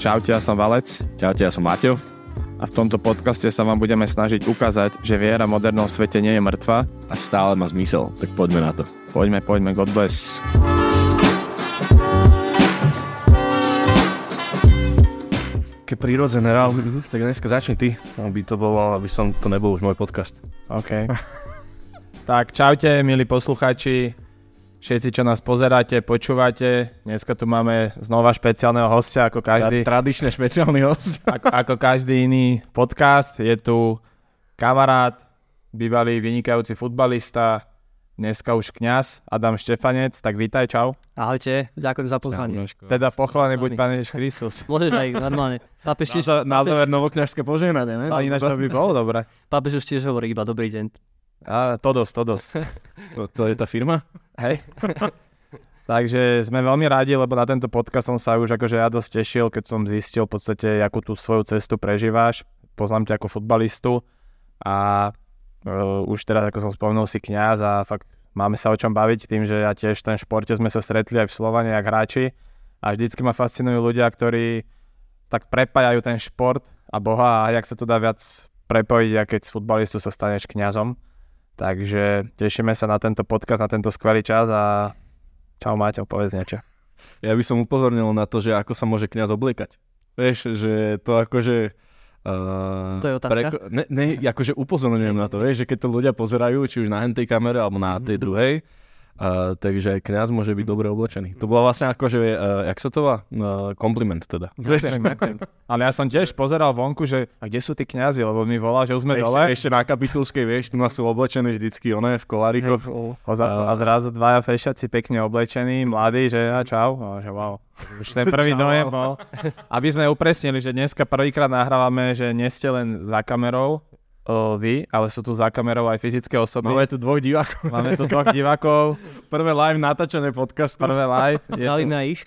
Čaute, ja som Valec. Čaute, ja som Maťo. A v tomto podcaste sa vám budeme snažiť ukázať, že viera v modernom svete nie je mŕtva. A stále má zmysel, tak poďme na to. Poďme, poďme, God bless. Keď prírodzené rál, tak dneska začni ty, aby to bolo, aby som to nebol už môj podcast. OK. tak čaute, milí poslucháči, všetci, čo nás pozeráte, počúvate. Dneska tu máme znova špeciálneho hostia, ako každý. Tradične špeciálny host. ako, ako každý iný podcast. Je tu kamarát, bývalý vynikajúci futbalista, dneska už kňaz Adam Štefanec, tak vítaj, čau. Ahojte, ďakujem za pozvanie. Teda pochválený buď Pán Ježiš Kristus. Môžeš aj normálne. Pápež tiež, Na záver novokňažské požehnanie, ne? A ináč to by bolo dobre. pápež už tiež hovorí iba dobrý deň. A, to dosť, to dosť. To, je tá firma? Hej. Takže sme veľmi rádi, lebo na tento podcast som sa už akože ja dosť tešil, keď som zistil v podstate, akú tú svoju cestu prežíváš. Poznám ťa ako futbalistu a uh, už teraz, ako som spomenul, si kňaz a fakt máme sa o čom baviť tým, že ja tiež ten športe sme sa stretli aj v Slovane, jak hráči a vždycky ma fascinujú ľudia, ktorí tak prepájajú ten šport a Boha a jak sa to dá viac prepojiť, a keď z futbalistu sa staneš kňazom. Takže tešíme sa na tento podcast, na tento skvelý čas a čau Maťo, povedz niečo. Ja by som upozornil na to, že ako sa môže kňaz obliekať. Vieš, že to akože... Uh, To je otázka. Preko- ne, ne, akože upozorňujem na to, vieš, že keď to ľudia pozerajú, či už na tej kamere, alebo na tej druhej, uh, takže aj kňaz môže byť dobre oblečený. To bola vlastne akože, uh, jak sa to volá? Uh, kompliment teda. Ďakujem, ďakujem. Ale ja som tiež pozeral vonku, že a kde sú tí kňazi, lebo mi volá, že už sme Ešte, dole. ešte na kapitulskej, vieš, tu nás sú oblečené vždycky oné v kolárikoch. Poza- a zrazu dvaja fešiaci pekne oblečení, mladí, že a čau. A že wow. Už ten prvý dojem bol. Aby sme upresnili, že dneska prvýkrát nahrávame, že nie ste len za kamerou, vy, ale sú tu za kamerou aj fyzické osoby. Máme tu dvoch divákov. Máme tu dvoch divákov, Prvé live natáčané podcastu. prvé live. Je tu, aj ich.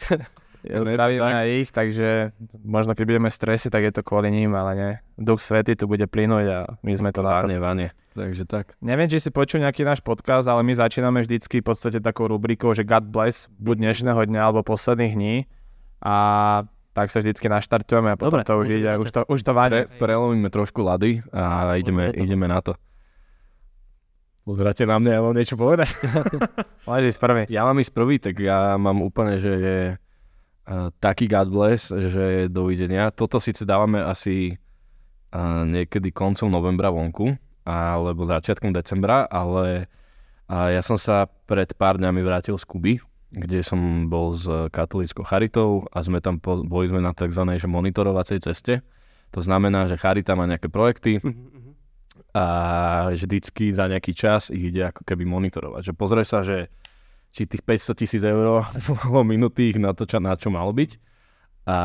zdravíme aj ich, takže možno keď budeme v strese, tak je to kvôli ním, ale nie. Duch Svety tu bude plynúť a my sme to na to. Váne, váne. Takže tak. Neviem, či si počul nejaký náš podcast, ale my začíname vždycky v podstate takou rubrikou, že God bless buď dnešného dňa alebo posledných dní a tak sa vždycky naštartujeme a potom Dobre, to už ide, už to, už to. Pre, prelomíme trošku lady a ideme, ideme na to. Pozeráte na mňa, ja mám niečo povedať. Môžeš ísť prvý. Ja mám ísť prvý, tak ja mám úplne, že je uh, taký God bless, že dovidenia. Toto síce dávame asi uh, niekedy koncom novembra vonku, alebo začiatkom decembra, ale uh, ja som sa pred pár dňami vrátil z Kuby, kde som bol s katolíckou charitou a sme tam, po, boli sme na tzv. Že monitorovacej ceste. To znamená, že charita má nejaké projekty, a vždycky za nejaký čas ich ide ako keby monitorovať. Že pozrie sa, že či tých 500 tisíc eur bolo minutých na to, čo, na čo malo byť. A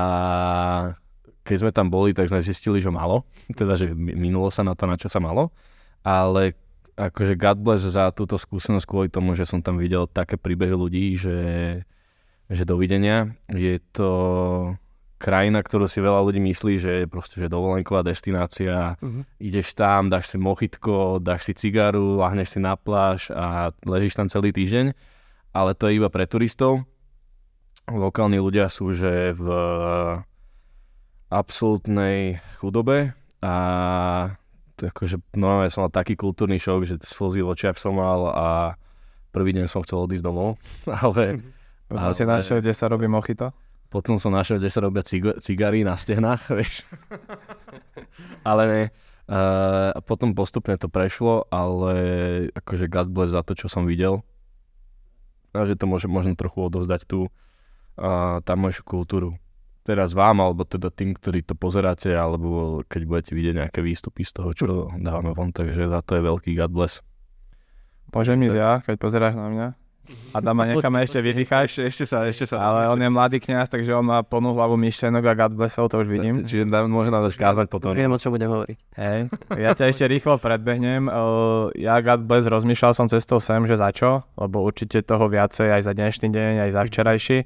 keď sme tam boli, tak sme zistili, že malo. Teda, že mi- minulo sa na to, na čo sa malo. Ale akože God bless za túto skúsenosť kvôli tomu, že som tam videl také príbehy ľudí, že, že dovidenia. Je to krajina, ktorú si veľa ľudí myslí, že je proste že dovolenková destinácia. Mhm. Ideš tam, dáš si mochitko, dáš si cigaru, lahneš si na pláž a ležíš tam celý týždeň. Ale to je iba pre turistov. Lokálni ľudia sú že v absolútnej chudobe a akože, no ja som mal taký kultúrny šok, že slzy v očiach som mal a prvý deň som chcel odísť domov, ale Potom si Ale- našiel, kde sa robí mochito. potom som našiel, kde sa robia ciga- cigary na stehnách, vieš. ale ne. Uh, potom postupne to prešlo, ale akože God bless za to, čo som videl. A že to môže možno trochu odovzdať tú uh, tamojšiu kultúru. Teraz vám, alebo teda tým, ktorí to pozeráte, alebo keď budete vidieť nejaké výstupy z toho, čo dávame von, takže za to je veľký God bless. Môžem ísť ja, keď pozeráš na mňa. Adama necháme ešte vydýchať. Ešte, ešte sa, ešte sa. Ale on je mladý kňaz, takže on má plnú hlavu myšlenok a God blessov, to už vidím. Čiže môže nám kázať potom. Viem, o čom budem hovoriť. Hej, ja ťa ešte rýchlo predbehnem. Uh, ja God bless rozmýšľal som cestou sem, že za čo, lebo určite toho viacej aj za dnešný deň, aj za včerajší.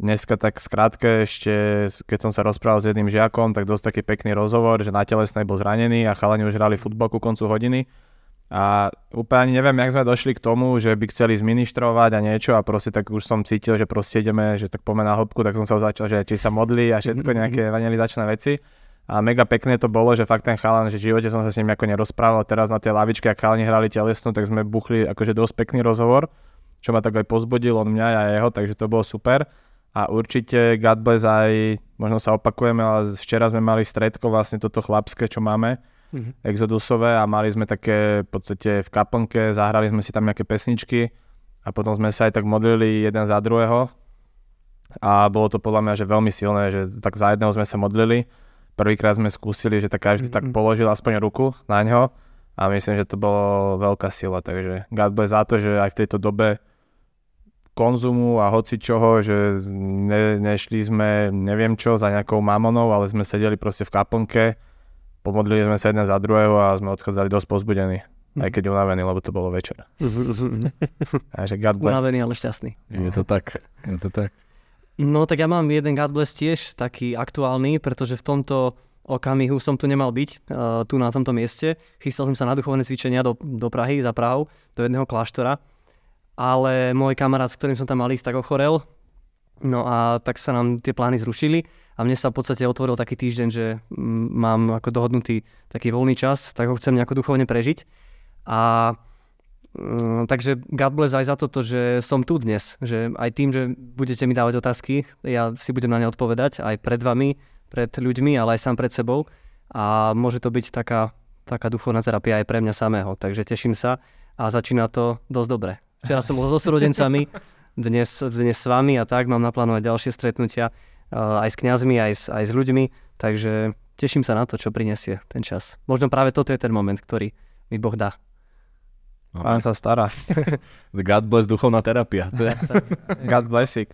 Dneska tak skrátke ešte, keď som sa rozprával s jedným žiakom, tak dosť taký pekný rozhovor, že na telesnej bol zranený a chalani už hrali futbal ku koncu hodiny. A úplne ani neviem, jak sme došli k tomu, že by chceli zministrovať a niečo a proste tak už som cítil, že proste ideme, že tak pomená na hĺbku, tak som sa začal, že či sa modlí a všetko nejaké evangelizačné veci. A mega pekné to bolo, že fakt ten chalan, že v živote som sa s ním ako nerozprával, teraz na tej lavičke, ak chalani hrali telesnú, tak sme buchli akože dosť pekný rozhovor, čo ma tak aj pozbudil on mňa a jeho, takže to bolo super. A určite God bless aj, možno sa opakujeme, ale včera sme mali stredko vlastne toto chlapské, čo máme, mm-hmm. exodusové a mali sme také v podstate v kaplnke, zahrali sme si tam nejaké pesničky a potom sme sa aj tak modlili jeden za druhého a bolo to podľa mňa že veľmi silné, že tak za jedného sme sa modlili. Prvýkrát sme skúsili, že tak každý mm-hmm. tak položil aspoň ruku na ňo a myslím, že to bolo veľká sila, takže God bless za to, že aj v tejto dobe konzumu a hoci čoho, že ne, nešli sme neviem čo za nejakou mamonou, ale sme sedeli proste v kaplnke pomodlili sme sa jeden za druhého a sme odchádzali dosť pozbudení. Aj mhm. keď unavení, lebo to bolo večer. Takže God bless. Unavený, ale šťastný. Je to tak. Je to tak. No tak ja mám jeden God bless tiež taký aktuálny, pretože v tomto okamihu som tu nemal byť, uh, tu na tomto mieste. Chystal som sa na duchovné cvičenia do, do Prahy, za Prahou, do jedného kláštora. Ale môj kamarát, s ktorým som tam mal ísť, tak ochorel. No a tak sa nám tie plány zrušili a mne sa v podstate otvoril taký týždeň, že mm, mám ako dohodnutý taký voľný čas, tak ho chcem nejako duchovne prežiť. A um, takže God bless aj za toto, že som tu dnes, že aj tým, že budete mi dávať otázky, ja si budem na ne odpovedať aj pred vami, pred ľuďmi, ale aj sám pred sebou. A môže to byť taká, taká duchovná terapia aj pre mňa samého, takže teším sa a začína to dosť dobre. Včera som bol so súrodencami, dnes, dnes s vami a tak mám naplánovať ďalšie stretnutia aj s kňazmi, aj s, aj s ľuďmi, takže teším sa na to, čo prinesie ten čas. Možno práve toto je ten moment, ktorý mi Boh dá. Pán sa stará. God bless duchovná terapia. God bless it.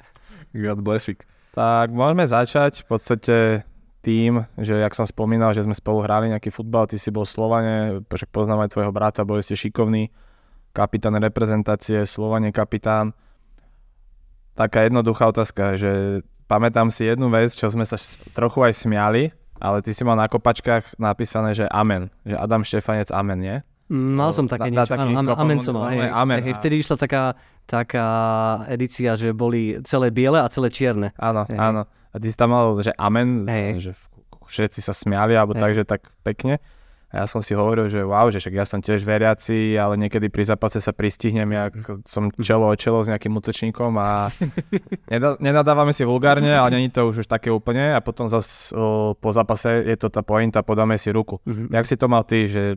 God bless it. Tak môžeme začať v podstate tým, že jak som spomínal, že sme spolu hrali nejaký futbal, ty si bol v Slovane, však poznám aj tvojho brata, boli ste šikovní, kapitán reprezentácie, Slovane kapitán. Taká jednoduchá otázka, že pamätám si jednu vec, čo sme sa trochu aj smiali, ale ty si mal na kopačkách napísané, že amen. Že Adam Štefanec amen, nie? Mal som také niečo, áno, áno, amen som mal. Hej, amen. Hej, vtedy išla taká, taká edícia, že boli celé biele a celé čierne. Áno, hej. áno. A ty si tam mal, že amen, hej. že všetci sa smiali, alebo hej. tak, že tak pekne. A ja som si hovoril, že wow, že však ja som tiež veriaci, ale niekedy pri zápase sa pristihnem, ja som čelo o čelo s nejakým útočníkom a nenadávame si vulgárne, ale není to už, už také úplne a potom zase po zápase je to tá pointa, podáme si ruku. Mm-hmm. Jak si to mal ty, že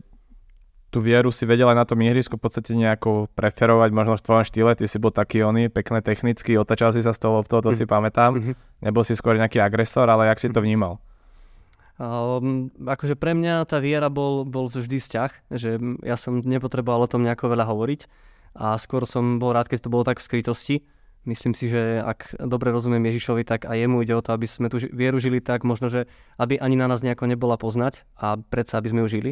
tú vieru si vedel aj na tom ihrisku v podstate nejako preferovať, možno v tvojom štýle, ty si bol taký oný, pekné technicky, otačal si sa z toho, to, to si pamätám, mm-hmm. nebol si skôr nejaký agresor, ale jak si to vnímal? Um, akože pre mňa tá viera bol, bol vždy vzťah, že ja som nepotreboval o tom nejako veľa hovoriť a skôr som bol rád, keď to bolo tak v skrytosti. Myslím si, že ak dobre rozumiem Ježišovi, tak aj jemu ide o to, aby sme tú vieru žili tak, možno, že aby ani na nás nejako nebola poznať a predsa, aby sme ju žili.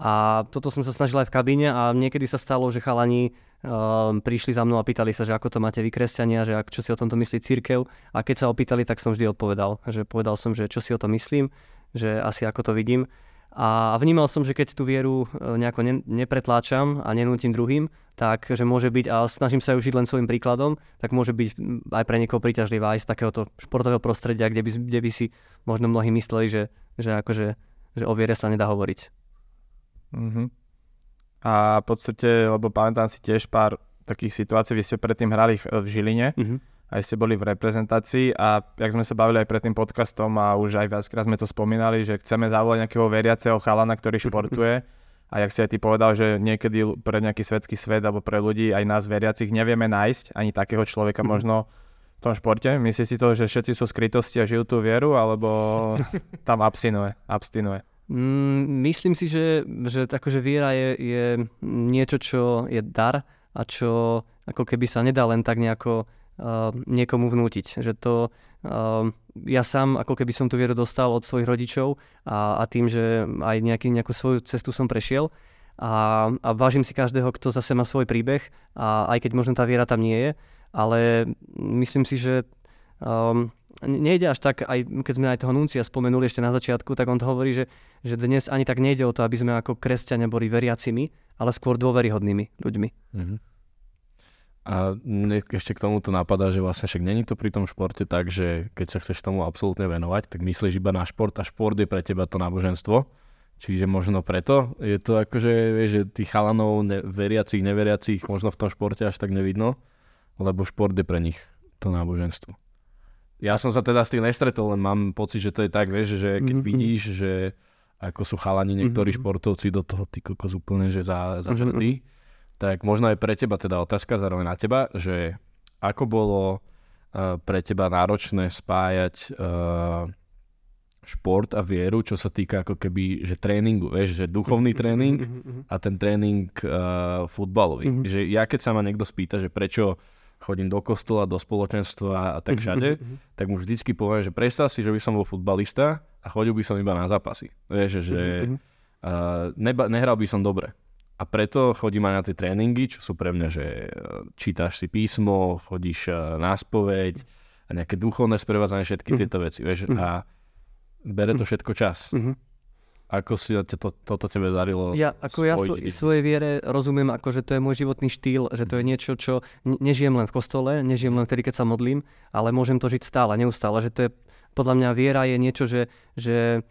A toto som sa snažil aj v kabíne a niekedy sa stalo, že chalani um, prišli za mnou a pýtali sa, že ako to máte vy kresťania, že ak, čo si o tomto myslí církev. A keď sa opýtali, tak som vždy odpovedal. Že povedal som, že čo si o tom myslím že asi ako to vidím. A vnímal som, že keď tú vieru e, nejako ne, nepretláčam a nenútim druhým, tak že môže byť, a snažím sa ju žiť len svojim príkladom, tak môže byť aj pre niekoho príťažlivá aj z takéhoto športového prostredia, kde by, kde by si možno mnohí mysleli, že, že, akože, že o viere sa nedá hovoriť. Mm-hmm. A v podstate, lebo pamätám si tiež pár takých situácií, vy ste predtým hrali v Žiline, mm-hmm aj ste boli v reprezentácii a jak sme sa bavili aj pred tým podcastom a už aj viackrát sme to spomínali, že chceme zavolať nejakého veriaceho chalana, ktorý športuje a jak si aj ty povedal, že niekedy pre nejaký svetský svet alebo pre ľudí, aj nás veriacich, nevieme nájsť ani takého človeka mhm. možno v tom športe. Myslíš si to, že všetci sú skrytosti a žijú tú vieru, alebo tam abstinuje, abstinuje? Mm, myslím si, že, že akože viera je, je niečo, čo je dar a čo ako keby sa nedá len tak nejako niekomu vnútiť. Že to, uh, ja sám ako keby som tú vieru dostal od svojich rodičov a, a tým, že aj nejaký, nejakú svoju cestu som prešiel a, a vážim si každého, kto zase má svoj príbeh a aj keď možno tá viera tam nie je, ale myslím si, že um, nejde až tak, aj keď sme aj toho Nuncia spomenuli ešte na začiatku, tak on to hovorí, že, že dnes ani tak nejde o to, aby sme ako kresťania boli veriacimi, ale skôr dôveryhodnými ľuďmi. Uh-huh. A mne ešte k tomuto napadá, že vlastne však není to pri tom športe tak, že keď sa chceš tomu absolútne venovať, tak myslíš iba na šport a šport je pre teba to náboženstvo. Čiže možno preto je to akože, vieš, že tých chalanov ne, veriacich, neveriacich možno v tom športe až tak nevidno, lebo šport je pre nich to náboženstvo. Ja som sa teda s tým nestretol, len mám pocit, že to je tak, vieš, že keď mm-hmm. vidíš, že ako sú chalani niektorí mm-hmm. športovci do toho ty kokos úplne, že za, za mm-hmm tak možno aj pre teba teda otázka zároveň na teba, že ako bolo uh, pre teba náročné spájať uh, šport a vieru, čo sa týka ako keby, že tréningu, vieš, že duchovný mhm, tréning mhm, mhm, a ten tréning uh, futbalový. Mm-hmm. Že ja keď sa ma niekto spýta, že prečo chodím do kostola, do spoločenstva a tak všade, tak mu vždycky poviem, že predstav si, že by som bol futbalista a chodil by som iba na zápasy. Vieš, že uh, neba, nehral by som dobre. A preto chodím aj na tie tréningy, čo sú pre mňa, že e, čítaš si písmo, chodíš e, na spoveď a nejaké duchovné sprevádzanie, všetky uh-huh. tieto veci. Vieš, uh-huh. a bere to všetko čas. Ako si to, toto tebe darilo Ja, ako ja svo, svojej viere rozumiem, ako že to je môj životný štýl, že to je niečo, čo nežijem len v kostole, nežijem len vtedy, keď sa modlím, ale môžem to žiť stále, neustále. Že to je, podľa mňa viera je niečo, že, že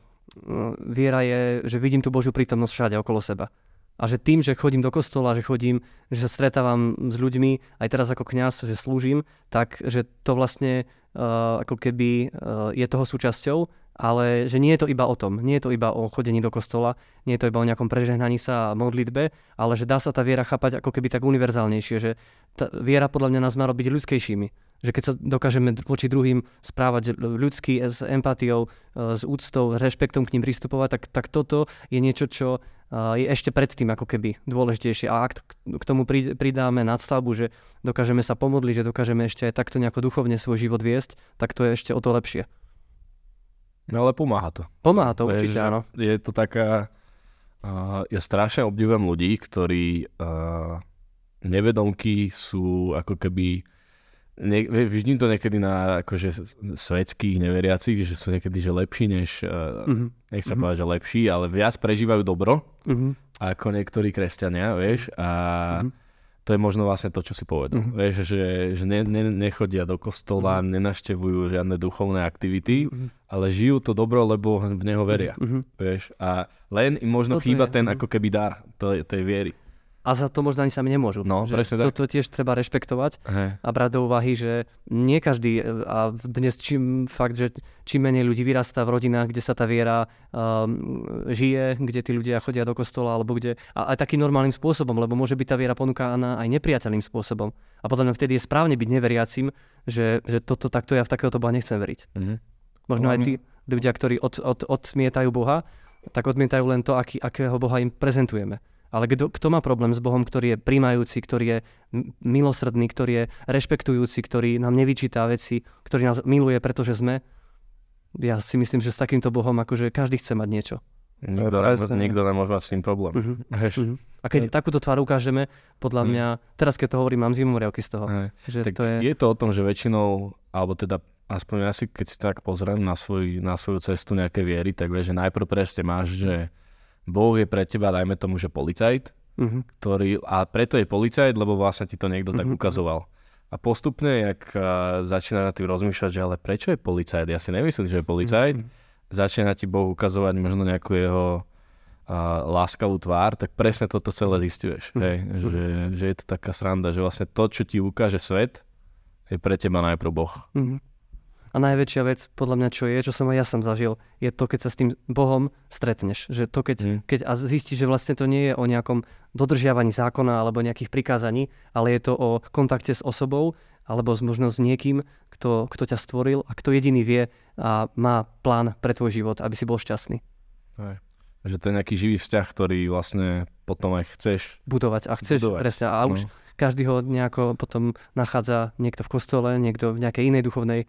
viera je, že vidím tú Božiu prítomnosť všade okolo seba. A že tým, že chodím do kostola, že chodím, že sa stretávam s ľuďmi, aj teraz ako kňaz, že slúžim, tak že to vlastne uh, ako keby uh, je toho súčasťou, ale že nie je to iba o tom, nie je to iba o chodení do kostola, nie je to iba o nejakom prežehnaní sa a modlitbe, ale že dá sa tá viera chápať ako keby tak univerzálnejšie, že tá viera podľa mňa nás má robiť ľudskejšími. Že keď sa dokážeme voči druhým správať ľudsky, s empatiou, uh, s úctou, rešpektom k ním pristupovať, tak, tak toto je niečo, čo je ešte predtým ako keby dôležitejšie. A ak k tomu pridáme nadstavbu, že dokážeme sa pomodliť, že dokážeme ešte aj takto nejako duchovne svoj život viesť, tak to je ešte o to lepšie. No ale pomáha to. Pomáha to určite, áno. Je to taká... Uh, ja strašne obdivujem ľudí, ktorí uh, nevedomky sú ako keby ne, vidím to niekedy na akože svetských neveriacich, že sú niekedy že lepší než, uh, mm-hmm. nech sa mm-hmm. povedať, že lepší, ale viac prežívajú dobro mm-hmm. ako niektorí kresťania, vieš, a mm-hmm. to je možno vlastne to, čo si povedal. Mm-hmm. Vieš, že, že ne, ne, nechodia do kostola, mm-hmm. nenaštevujú žiadne duchovné aktivity, mm-hmm. ale žijú to dobro, lebo v neho veria, mm-hmm. vieš, a len im možno Toto chýba je. ten mm-hmm. ako keby dar tej, tej viery a za to možno ani sami nemôžu. No, že presne tak. Toto tiež treba rešpektovať He. a brať do úvahy, že nie každý, a dnes čím fakt, že čím menej ľudí vyrastá v rodinách, kde sa tá viera um, žije, kde tí ľudia chodia do kostola, alebo kde, a aj takým normálnym spôsobom, lebo môže byť tá viera ponúkaná aj nepriateľným spôsobom. A potom vtedy je správne byť neveriacim, že, že toto takto ja v takéhoto Boha nechcem veriť. Mm-hmm. Možno aj tí ľudia, ktorí od, od, odmietajú Boha, tak odmietajú len to, aký, akého Boha im prezentujeme. Ale kto, kto má problém s Bohom, ktorý je príjmajúci, ktorý je milosrdný, ktorý je rešpektujúci, ktorý nám nevyčítá veci, ktorý nás miluje, pretože sme, ja si myslím, že s takýmto Bohom akože každý chce mať niečo. Nikto, ne, nikto nemôže mať s tým problém. Uh-huh. Uh-huh. A keď takúto tvár ukážeme, podľa mňa, uh-huh. teraz keď to hovorím, mám zimomriavky z toho. Uh-huh. Že tak to je... je to o tom, že väčšinou, alebo teda aspoň ja si, keď si tak pozriem na, svoj, na svoju cestu nejaké viery, tak vieš, že najprv presne máš, že Boh je pre teba, dajme tomu, že policajt, uh-huh. ktorý, a preto je policajt, lebo vlastne ti to niekto uh-huh. tak mhm, mhm. ukazoval. A postupne, jak uh, začína na tým rozmýšľať, že ale prečo je policajt? Ja si nemyslím, že je policajt. Uh-huh. Začína ti Boh ukazovať možno nejakú jeho uh, láskavú tvár, tak presne toto celé zistuješ. Uh-huh. Hej, že, že je to taká sranda, že vlastne to, čo ti ukáže svet, je pre teba najprv Boh. Uh-huh. A najväčšia vec, podľa mňa, čo je, čo som aj ja som zažil, je to, keď sa s tým Bohom stretneš. Že to, keď, mm. keď a zistíš, že vlastne to nie je o nejakom dodržiavaní zákona alebo nejakých prikázaní, ale je to o kontakte s osobou alebo možno s niekým, kto, kto ťa stvoril a kto jediný vie a má plán pre tvoj život, aby si bol šťastný. Aj. Že to je nejaký živý vzťah, ktorý vlastne potom aj chceš budovať. A chceš, budovať. presne. A už no. každý ho nejako potom nachádza niekto v kostole, niekto v nejakej inej duchovnej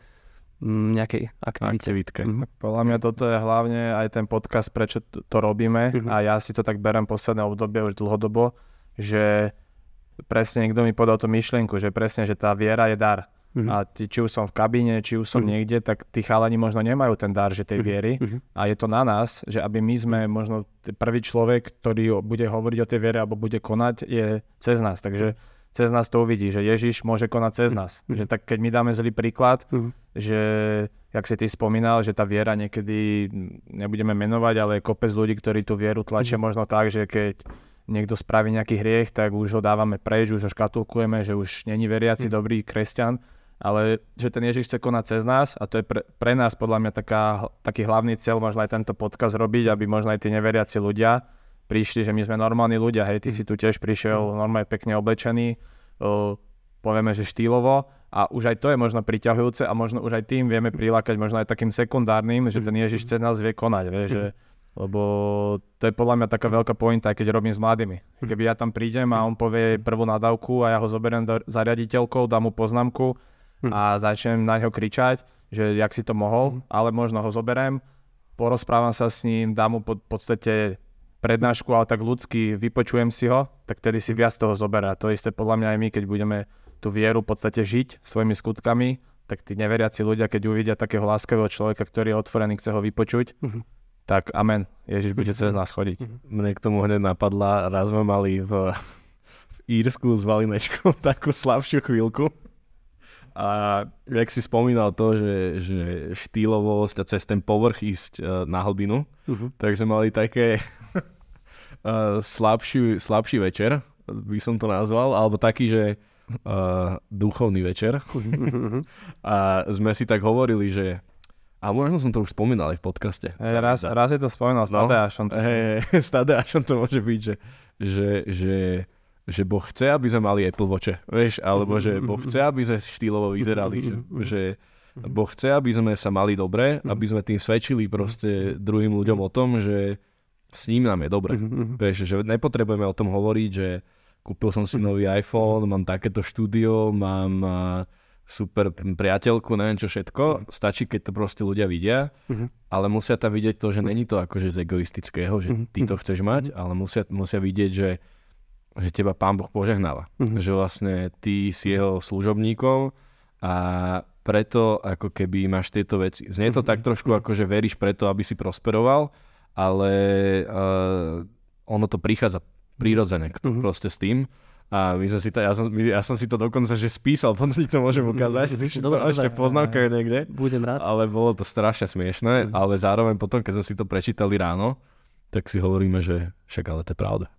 nejakej aktivite. aktivitke. Mm-hmm. Podľa mňa toto je hlavne aj ten podcast, prečo to, robíme mm-hmm. a ja si to tak berem posledné obdobie už dlhodobo, že presne niekto mi podal tú myšlienku, že presne, že tá viera je dar. Mm-hmm. A ty, či už som v kabíne, či už som mm-hmm. niekde, tak tí chalani možno nemajú ten dar, že tej viery. Mm-hmm. A je to na nás, že aby my sme možno prvý človek, ktorý bude hovoriť o tej viere alebo bude konať, je cez nás. Takže cez nás to uvidí, že Ježiš môže konať cez nás. Mm-hmm. Že tak keď my dáme zlý príklad, mm-hmm. že, jak si ty spomínal, že tá viera niekedy, nebudeme menovať, ale je kopec ľudí, ktorí tú vieru tlačia mm-hmm. možno tak, že keď niekto spraví nejaký hriech, tak už ho dávame preč, už ho škatulkujeme, že už není veriaci mm-hmm. dobrý kresťan ale že ten Ježiš chce konať cez nás a to je pre, pre nás podľa mňa taká, taký hlavný cieľ možno aj tento podcast robiť, aby možno aj tí neveriaci ľudia prišli, že my sme normálni ľudia, hej, ty mm. si tu tiež prišiel mm. normálne pekne oblečený, uh, povieme, že štýlovo a už aj to je možno priťahujúce a možno už aj tým vieme prilákať možno aj takým sekundárnym, že ten Ježiš cez nás vie konať, vie, že lebo to je podľa mňa taká veľká pointa, keď robím s mladými. Keby ja tam prídem a on povie prvú nadávku a ja ho zoberiem do, za riaditeľkou, dám mu poznámku, a začnem na neho kričať, že jak si to mohol, ale možno ho zoberiem, porozprávam sa s ním, dám mu v podstate prednášku, ale tak ľudsky vypočujem si ho, tak tedy si viac toho zoberá. To isté podľa mňa aj my, keď budeme tú vieru v podstate žiť svojimi skutkami, tak tí neveriaci ľudia, keď uvidia takého láskavého človeka, ktorý je otvorený, chce ho vypočuť, uh-huh. tak amen, Ježiš bude cez nás chodiť. Uh-huh. Mne k tomu hneď napadla, raz sme mali v, v Írsku s Valinečkou takú slabšiu chvíľku, a jak si spomínal to, že, že štýlovosť a cez ten povrch ísť uh, na hlbinu, uh-huh. tak sme mali také uh, slabší, slabší večer, by som to nazval, alebo taký, že uh, duchovný večer. A sme si tak hovorili, že a možno som to už spomínal aj v podcaste. Hey, raz, raz je to spomínal s no, Tadeášom. Hey, s Tadeášom to môže byť, že, že, že že Boh chce, aby sme mali Apple Watche, vieš, alebo že Boh chce, aby sme štýlovo vyzerali, že, že Boh chce, aby sme sa mali dobre, aby sme tým svedčili proste druhým ľuďom o tom, že s ním nám je dobre. Vieš, že nepotrebujeme o tom hovoriť, že kúpil som si nový iPhone, mám takéto štúdio, mám super priateľku, neviem čo všetko. Stačí, keď to proste ľudia vidia, ale musia tam vidieť to, že není to akože z egoistického, že ty to chceš mať, ale musia, musia vidieť, že že teba pán Boh požehnáva. Mm-hmm. Že vlastne ty si jeho služobníkom a preto ako keby máš tieto veci. Znie to mm-hmm. tak trošku ako, že veríš preto, aby si prosperoval, ale uh, ono to prichádza prirodzene mm-hmm. proste s tým. A my sme si to, ja, som, ja som si to dokonca že spísal, potom si to môžem ukázať. Dobre, to ešte poznámka je niekde. Budem rád. Ale bolo to strašne smiešné, mm. ale zároveň potom, keď sme si to prečítali ráno, tak si hovoríme, že však ale to je pravda.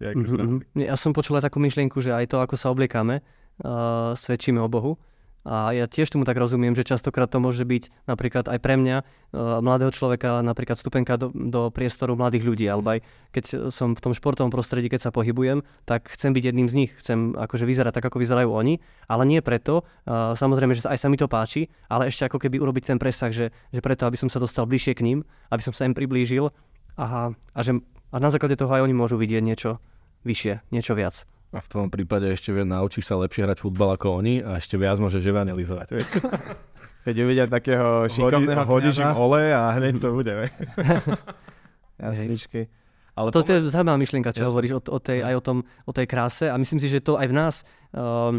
Mm-hmm. Ja som počul aj takú myšlienku, že aj to, ako sa obliekame, uh, svedčíme o Bohu. A ja tiež tomu tak rozumiem, že častokrát to môže byť napríklad aj pre mňa, uh, mladého človeka, napríklad stupenka do, do priestoru mladých ľudí, alebo aj keď som v tom športovom prostredí, keď sa pohybujem, tak chcem byť jedným z nich, chcem akože vyzerať tak, ako vyzerajú oni, ale nie preto, uh, samozrejme, že aj sa mi to páči, ale ešte ako keby urobiť ten presah, že, že preto, aby som sa dostal bližšie k ním, aby som sa im priblížil a, a že a na základe toho aj oni môžu vidieť niečo vyššie, niečo viac. A v tom prípade ešte naučíš sa lepšie hrať futbal ako oni a ešte viac môžeš evangelizovať. Keď uvidia takého šikovného Hodíš im ole a hneď to bude. Jasničky. Ale to, to je zaujímavá myšlienka, čo Jasne. hovoríš o, o tej, aj o, tom, o tej kráse a myslím si, že to aj v nás um,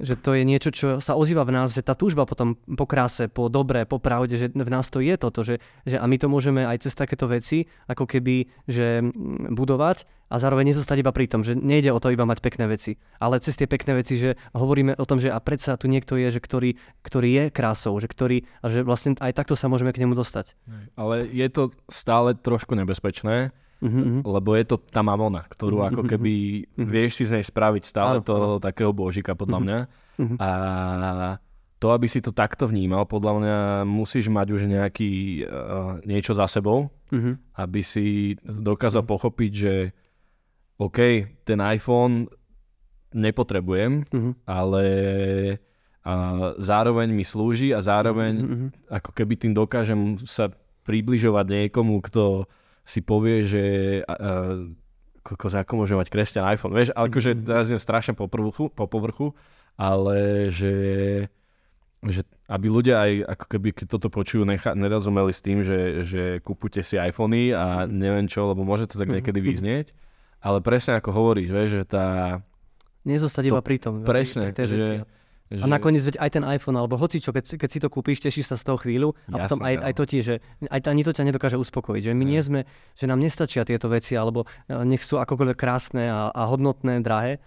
že to je niečo, čo sa ozýva v nás, že tá túžba potom po kráse, po dobre, po pravde, že v nás to je toto, že, že a my to môžeme aj cez takéto veci, ako keby, že mm, budovať a zároveň nezostať iba pri tom, že nejde o to iba mať pekné veci, ale cez tie pekné veci, že hovoríme o tom, že a predsa tu niekto je, že ktorý, ktorý je krásou, že ktorý, a že vlastne aj takto sa môžeme k nemu dostať. Ale je to stále trošku nebezpečné, mm-hmm. lebo je to tá mamona, ktorú mm-hmm. ako keby mm-hmm. vieš si z nej spraviť stále to toho takého božika podľa mňa. Mm-hmm. A to, aby si to takto vnímal, podľa mňa musíš mať už nejaký uh, niečo za sebou, mm-hmm. aby si dokázal mm-hmm. pochopiť, že OK, ten iPhone nepotrebujem, mm-hmm. ale a zároveň mi slúži a zároveň mm-hmm. ako keby tým dokážem sa približovať niekomu, kto si povie, že uh, kokos, ako môže mať kresťan iPhone, vieš, ale akože mhm. teraz je strašne po, povrchu, po povrchu, ale že, že aby ľudia aj ako keby keď toto počujú, necha, nerozumeli s tým, že, že kúpute si iPhony a neviem čo, lebo môže to tak niekedy mhm. vyznieť, ale presne ako hovoríš, vieš, že tá... Nezostať iba pri tom. Presne, pri že, Že... A nakoniec veď aj ten iPhone, alebo hoci čo, keď, keď si to kúpiš, tešíš sa z toho chvíľu a Jasne, potom aj, aj to ti, že aj ani to ťa nedokáže uspokojiť, že my nie sme, že nám nestačia tieto veci, alebo e, nech sú akokoľvek krásne a, a hodnotné, drahé,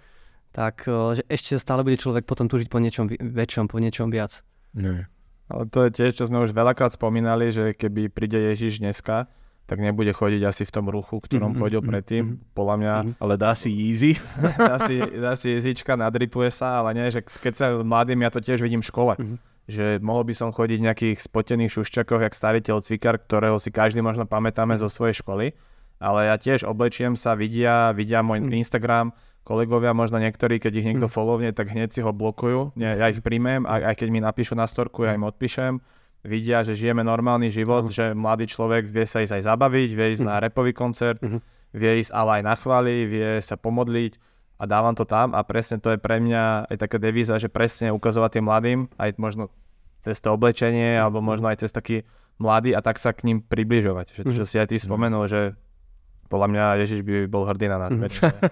tak e, že ešte stále bude človek potom túžiť po niečom väčšom, po niečom viac. Nie. Ale to je tiež, čo sme už veľakrát spomínali, že keby príde Ježiš dneska, tak nebude chodiť asi v tom ruchu, ktorom mm-hmm, chodil mhm, predtým. Mm-hmm. Podľa mňa... Mm-hmm. Ale dá si easy. dá, si, dá si easyčka, nadripuje sa, ale nie, že keď sa mladým, ja to tiež vidím v škole. Mm-hmm. Že mohol by som chodiť v nejakých spotených šušťakoch, jak starý cvikar, ktorého si každý možno pamätáme zo svojej školy. Ale ja tiež oblečiem sa, vidia, vidia môj mm-hmm. Instagram, kolegovia, možno niektorí, keď ich niekto mm. followne, tak hneď si ho blokujú. Nie, ja ich príjmem, a aj keď mi napíšu na storku, ja im odpíšem vidia, že žijeme normálny život, uh-huh. že mladý človek vie sa ísť aj zabaviť, vie ísť uh-huh. na repový koncert, uh-huh. vie ísť ale aj na chvály, vie sa pomodliť a dávam to tam a presne to je pre mňa aj taká devíza, že presne ukazovať tým mladým, aj možno cez to oblečenie alebo možno aj cez taký mladý a tak sa k ním približovať. Že, uh-huh. čo si aj ty spomenul, že podľa mňa Ježiš by bol hrdý na nás.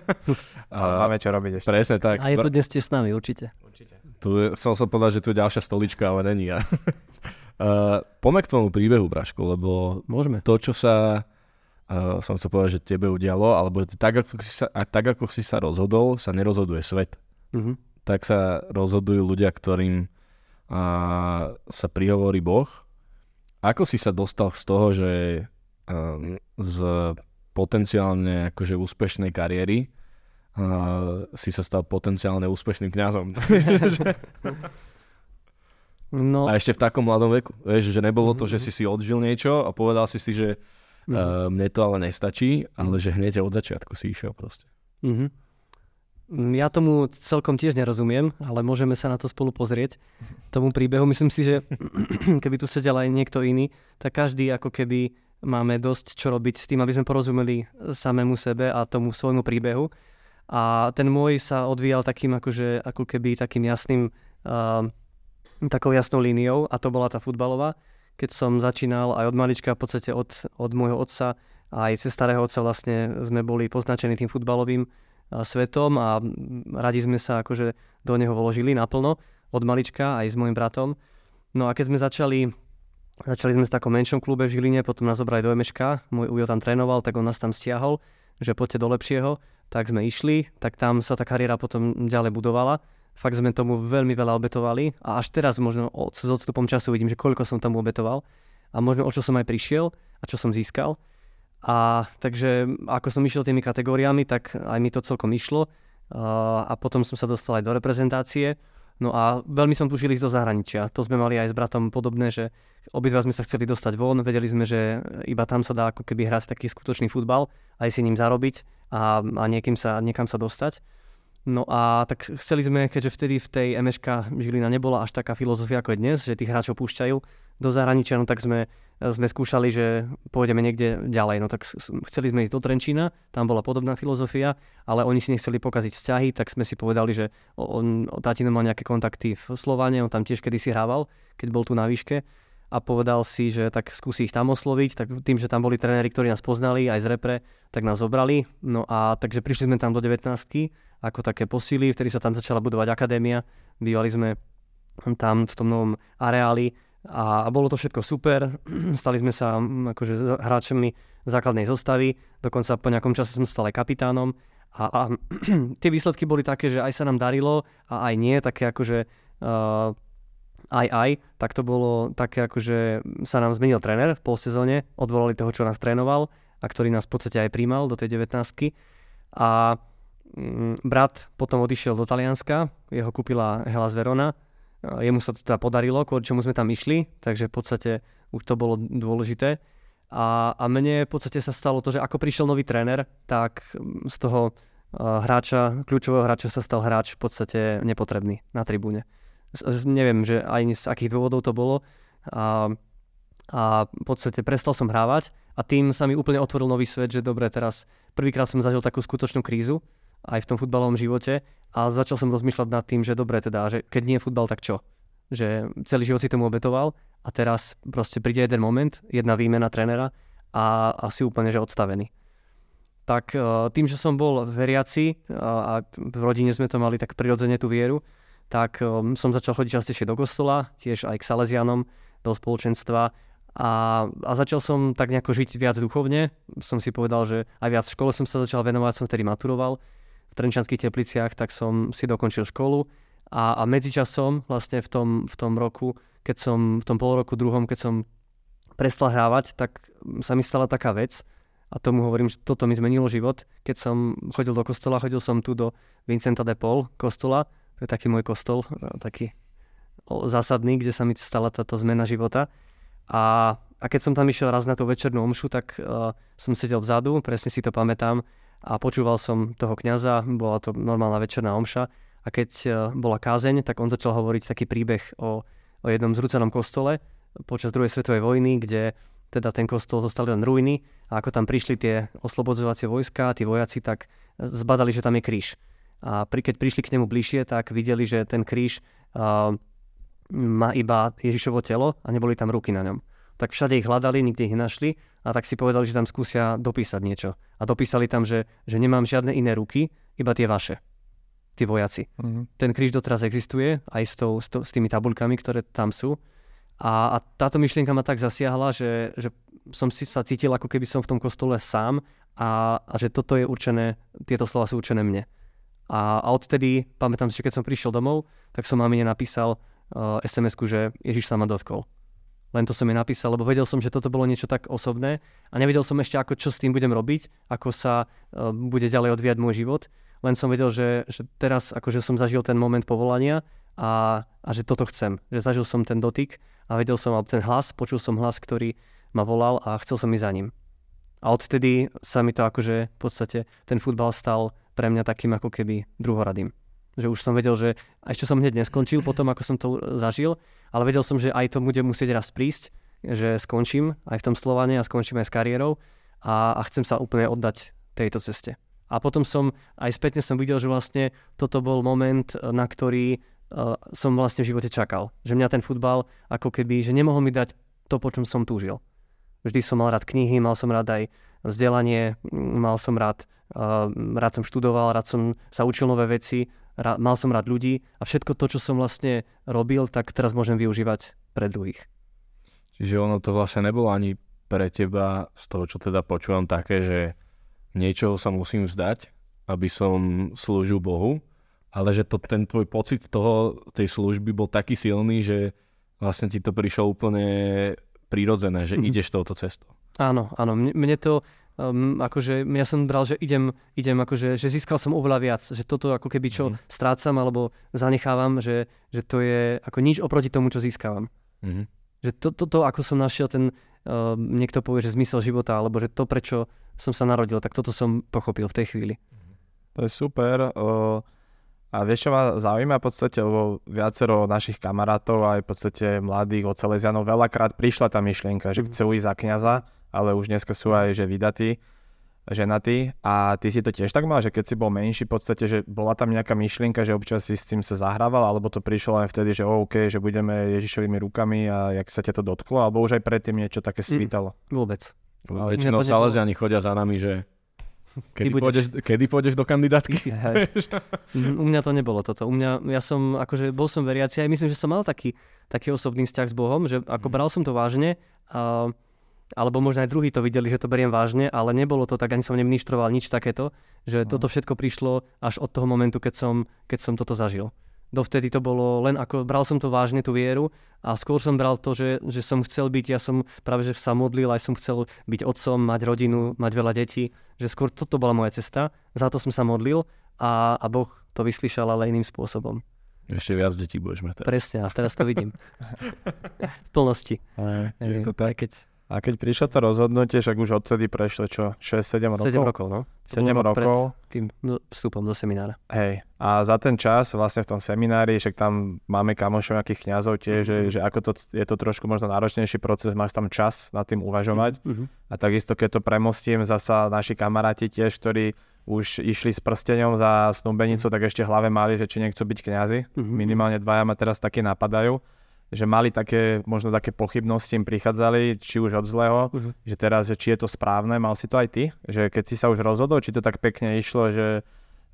a máme čo robiť ešte. Presne tak. A je tu dnes tiež s nami, určite. určite. Tu je, chcel som povedať, že tu je ďalšia stolička, ale není. Ja. Uh, poďme k tomu príbehu, Braško, lebo Môžeme. to, čo sa uh, som chcel povedať, že tebe udialo, alebo tak ako, si sa, a tak, ako si sa rozhodol, sa nerozhoduje svet. Uh-huh. Tak sa rozhodujú ľudia, ktorým uh, sa prihovorí Boh. Ako si sa dostal z toho, že uh, z potenciálne akože úspešnej kariéry uh, si sa stal potenciálne úspešným kňazom? No. A ešte v takom mladom veku. Vieš, že nebolo to, že mhm. si si odžil niečo a povedal si si, že mm-hmm. uh, mne to ale nestačí, ale že hneď od začiatku si išiel proste. Mm-hmm. Ja tomu celkom tiež nerozumiem, ale môžeme sa na to spolu pozrieť. Tomu príbehu myslím si, že keby tu sedel aj niekto iný, tak každý ako keby máme dosť čo robiť s tým, aby sme porozumeli samému sebe a tomu svojmu príbehu. A ten môj sa odvíjal takým akože, ako keby takým jasným uh, takou jasnou líniou a to bola tá futbalová. Keď som začínal aj od malička, v podstate od, od môjho otca, aj cez starého otca vlastne sme boli poznačení tým futbalovým svetom a radi sme sa akože do neho vložili naplno od malička aj s môjim bratom. No a keď sme začali, začali sme v takom menšom klube v Žiline, potom nás zobrali do MŠK, môj ujo tam trénoval, tak on nás tam stiahol, že poďte do lepšieho, tak sme išli, tak tam sa tá kariéra potom ďalej budovala Fakt sme tomu veľmi veľa obetovali a až teraz možno od, s odstupom času vidím, že koľko som tomu obetoval a možno o čo som aj prišiel a čo som získal. A takže ako som išiel tými kategóriami, tak aj mi to celkom išlo a, potom som sa dostal aj do reprezentácie. No a veľmi som tužil ísť do zahraničia. To sme mali aj s bratom podobné, že obidva sme sa chceli dostať von, vedeli sme, že iba tam sa dá ako keby hrať taký skutočný futbal, aj si ním zarobiť a, a niekým sa, niekam sa dostať. No a tak chceli sme, keďže vtedy v tej MŠK Žilina nebola až taká filozofia ako je dnes, že tých hráčov púšťajú do zahraničia, no tak sme, sme skúšali, že pôjdeme niekde ďalej. No tak chceli sme ísť do Trenčína, tam bola podobná filozofia, ale oni si nechceli pokaziť vzťahy, tak sme si povedali, že on, tatino mal nejaké kontakty v Slováne, on tam tiež kedysi hrával, keď bol tu na výške a povedal si, že tak skúsi ich tam osloviť, tak tým, že tam boli tréneri, ktorí nás poznali aj z repre, tak nás zobrali. No a takže prišli sme tam do 19 ako také posily, vtedy sa tam začala budovať akadémia, bývali sme tam v tom novom areáli a bolo to všetko super, stali sme sa akože hráčmi základnej zostavy, dokonca po nejakom čase som stal aj kapitánom. A, a tie výsledky boli také, že aj sa nám darilo a aj nie, také akože uh, aj aj, tak to bolo také akože sa nám zmenil tréner v polsezóne, odvolali toho, čo nás trénoval a ktorý nás v podstate aj príjmal do tej 19 a Mm, brat potom odišiel do Talianska, jeho kúpila Hellas Verona. Jemu sa to teda podarilo, kvôli čomu sme tam išli, takže v podstate už to bolo dôležité. A, a mne v podstate sa stalo to, že ako prišiel nový tréner, tak mm, z toho hráča, kľúčového hráča sa stal hráč v podstate nepotrebný na tribúne. Neviem, že aj z akých dôvodov to bolo. A, a v podstate prestal som hrávať a tým sa mi úplne otvoril nový svet, že dobre, teraz prvýkrát som zažil takú skutočnú krízu, aj v tom futbalovom živote a začal som rozmýšľať nad tým, že dobre teda, že keď nie je futbal, tak čo? Že celý život si tomu obetoval a teraz proste príde jeden moment, jedna výmena trénera a asi úplne, že odstavený. Tak e, tým, že som bol veriaci a v rodine sme to mali tak prirodzene tú vieru, tak um, som začal chodiť častejšie do kostola, tiež aj k Salesianom, do spoločenstva a, a začal som tak nejako žiť viac duchovne. Som si povedal, že aj viac v škole som sa začal venovať, som vtedy maturoval v Trenčanských tepliciach, tak som si dokončil školu a, a medzičasom vlastne v tom, v tom roku, keď som v tom pol roku druhom, keď som prestal hrávať, tak sa mi stala taká vec a tomu hovorím, že toto mi zmenilo život. Keď som chodil do kostola, chodil som tu do Vincenta de Paul kostola, to je taký môj kostol, e, taký zásadný, kde sa mi stala táto zmena života. A, a keď som tam išiel raz na tú večernú omšu, tak uh, som sedel vzadu, presne si to pamätám, a počúval som toho kňaza, bola to normálna večerná omša a keď uh, bola kázeň, tak on začal hovoriť taký príbeh o, o jednom zrúcanom kostole počas druhej svetovej vojny, kde teda ten kostol zostali len ruiny a ako tam prišli tie oslobodzovacie vojska, tí vojaci, tak zbadali, že tam je kríž. A pri, keď prišli k nemu bližšie, tak videli, že ten kríž uh, má iba Ježišovo telo a neboli tam ruky na ňom. Tak všade ich hľadali, nikde ich nenašli a tak si povedali, že tam skúsia dopísať niečo. A dopísali tam, že, že nemám žiadne iné ruky, iba tie vaše, tí vojaci. Mm-hmm. Ten kríž doteraz existuje, aj s, tou, s, to, s tými tabuľkami, ktoré tam sú. A, a táto myšlienka ma tak zasiahla, že, že som si sa cítil, ako keby som v tom kostole sám a, a že toto je určené, tieto slova sú určené mne. A, a odtedy, pamätám si, že keď som prišiel domov, tak som mamine napísal uh, SMS-ku, že Ježiš sa ma dotkol. Len to som jej napísal, lebo vedel som, že toto bolo niečo tak osobné a nevedel som ešte, ako čo s tým budem robiť, ako sa uh, bude ďalej odvíjať môj život. Len som vedel, že, že teraz akože som zažil ten moment povolania a, a že toto chcem. Že zažil som ten dotyk a vedel som, alebo ten hlas, počul som hlas, ktorý ma volal a chcel som ísť za ním. A odtedy sa mi to akože v podstate ten futbal stal pre mňa takým ako keby druhoradým. Že už som vedel, že ešte som hneď neskončil potom, ako som to zažil, ale vedel som, že aj to bude musieť raz prísť, že skončím aj v tom Slovane a skončím aj s kariérou a, a chcem sa úplne oddať tejto ceste. A potom som, aj spätne som videl, že vlastne toto bol moment, na ktorý uh, som vlastne v živote čakal. Že mňa ten futbal ako keby, že nemohol mi dať to, po čom som túžil. Vždy som mal rád knihy, mal som rád aj vzdelanie, mal som rád Uh, rád som študoval, rád som sa učil nové veci, rád, mal som rád ľudí a všetko to, čo som vlastne robil, tak teraz môžem využívať pre druhých. Čiže ono to vlastne nebolo ani pre teba z toho, čo teda počúvam také, že niečo sa musím vzdať, aby som slúžil Bohu, ale že to, ten tvoj pocit toho, tej služby bol taký silný, že vlastne ti to prišlo úplne prirodzené, že mm-hmm. ideš touto cestou. Áno, áno, mne, mne to um, akože ja som bral, že idem, idem akože, že získal som oveľa viac, že toto ako keby čo mm-hmm. strácam alebo zanechávam, že, že to je ako nič oproti tomu, čo získavam. Mm-hmm. Že to, toto, ako som našiel ten, uh, niekto povie, že zmysel života, alebo že to, prečo som sa narodil, tak toto som pochopil v tej chvíli. To je super. Uh, a vieš, čo ma zaujíma v podstate, lebo viacero našich kamarátov, aj v podstate mladých od Salesianov, veľakrát prišla tá myšlienka, že mhm. chcú ísť za kniaza, ale už dneska sú aj že vydatí, ženatí. A ty si to tiež tak mal, že keď si bol menší, v podstate, že bola tam nejaká myšlienka, že občas si s tým sa zahrával, alebo to prišlo len vtedy, že OK, že budeme Ježišovými rukami a jak sa ťa to dotklo, alebo už aj predtým niečo také mm, svítalo? Mm, vôbec. Ale väčšinou Salesiani chodia za nami, že Kedy, budeš... pôjdeš, kedy pôjdeš do kandidátky? U mňa to nebolo toto. U mňa, ja som, akože bol som veriaci aj myslím, že som mal taký, taký osobný vzťah s Bohom, že ako mhm. bral som to vážne a alebo možno aj druhí to videli, že to beriem vážne, ale nebolo to tak, ani som neministroval nič takéto, že no. toto všetko prišlo až od toho momentu, keď som, keď som toto zažil. Dovtedy to bolo len ako, bral som to vážne, tú vieru a skôr som bral to, že, že som chcel byť, ja som práve že sa modlil, aj som chcel byť otcom, mať rodinu, mať veľa detí, že skôr toto bola moja cesta, za to som sa modlil a, a Boh to vyslyšal, ale iným spôsobom. Ešte viac detí budeš mať teraz. Presne, a teraz to vidím. v plnosti. Aj, je to tak. Aj keď a keď prišlo to rozhodnutie, však už odtedy prešlo čo, 6-7 rokov? 7 rokov, no. 7 rokov. tým vstupom do seminára. Hej, a za ten čas vlastne v tom seminári, však tam máme kamošov nejakých kňazov tiež, mm-hmm. že, že ako to, je to trošku možno náročnejší proces, máš tam čas nad tým uvažovať. Mm-hmm. A takisto, keď to premostím, zasa naši kamaráti tiež, ktorí už išli s prstenom za snúbenicu, mm-hmm. tak ešte hlave mali, že či nechcú byť kňazi. Mm-hmm. Minimálne dvaja ma teraz také napadajú že mali také, možno také pochybnosti im prichádzali, či už od zlého, uh-huh. že teraz, že či je to správne, mal si to aj ty, že keď si sa už rozhodol, či to tak pekne išlo, že,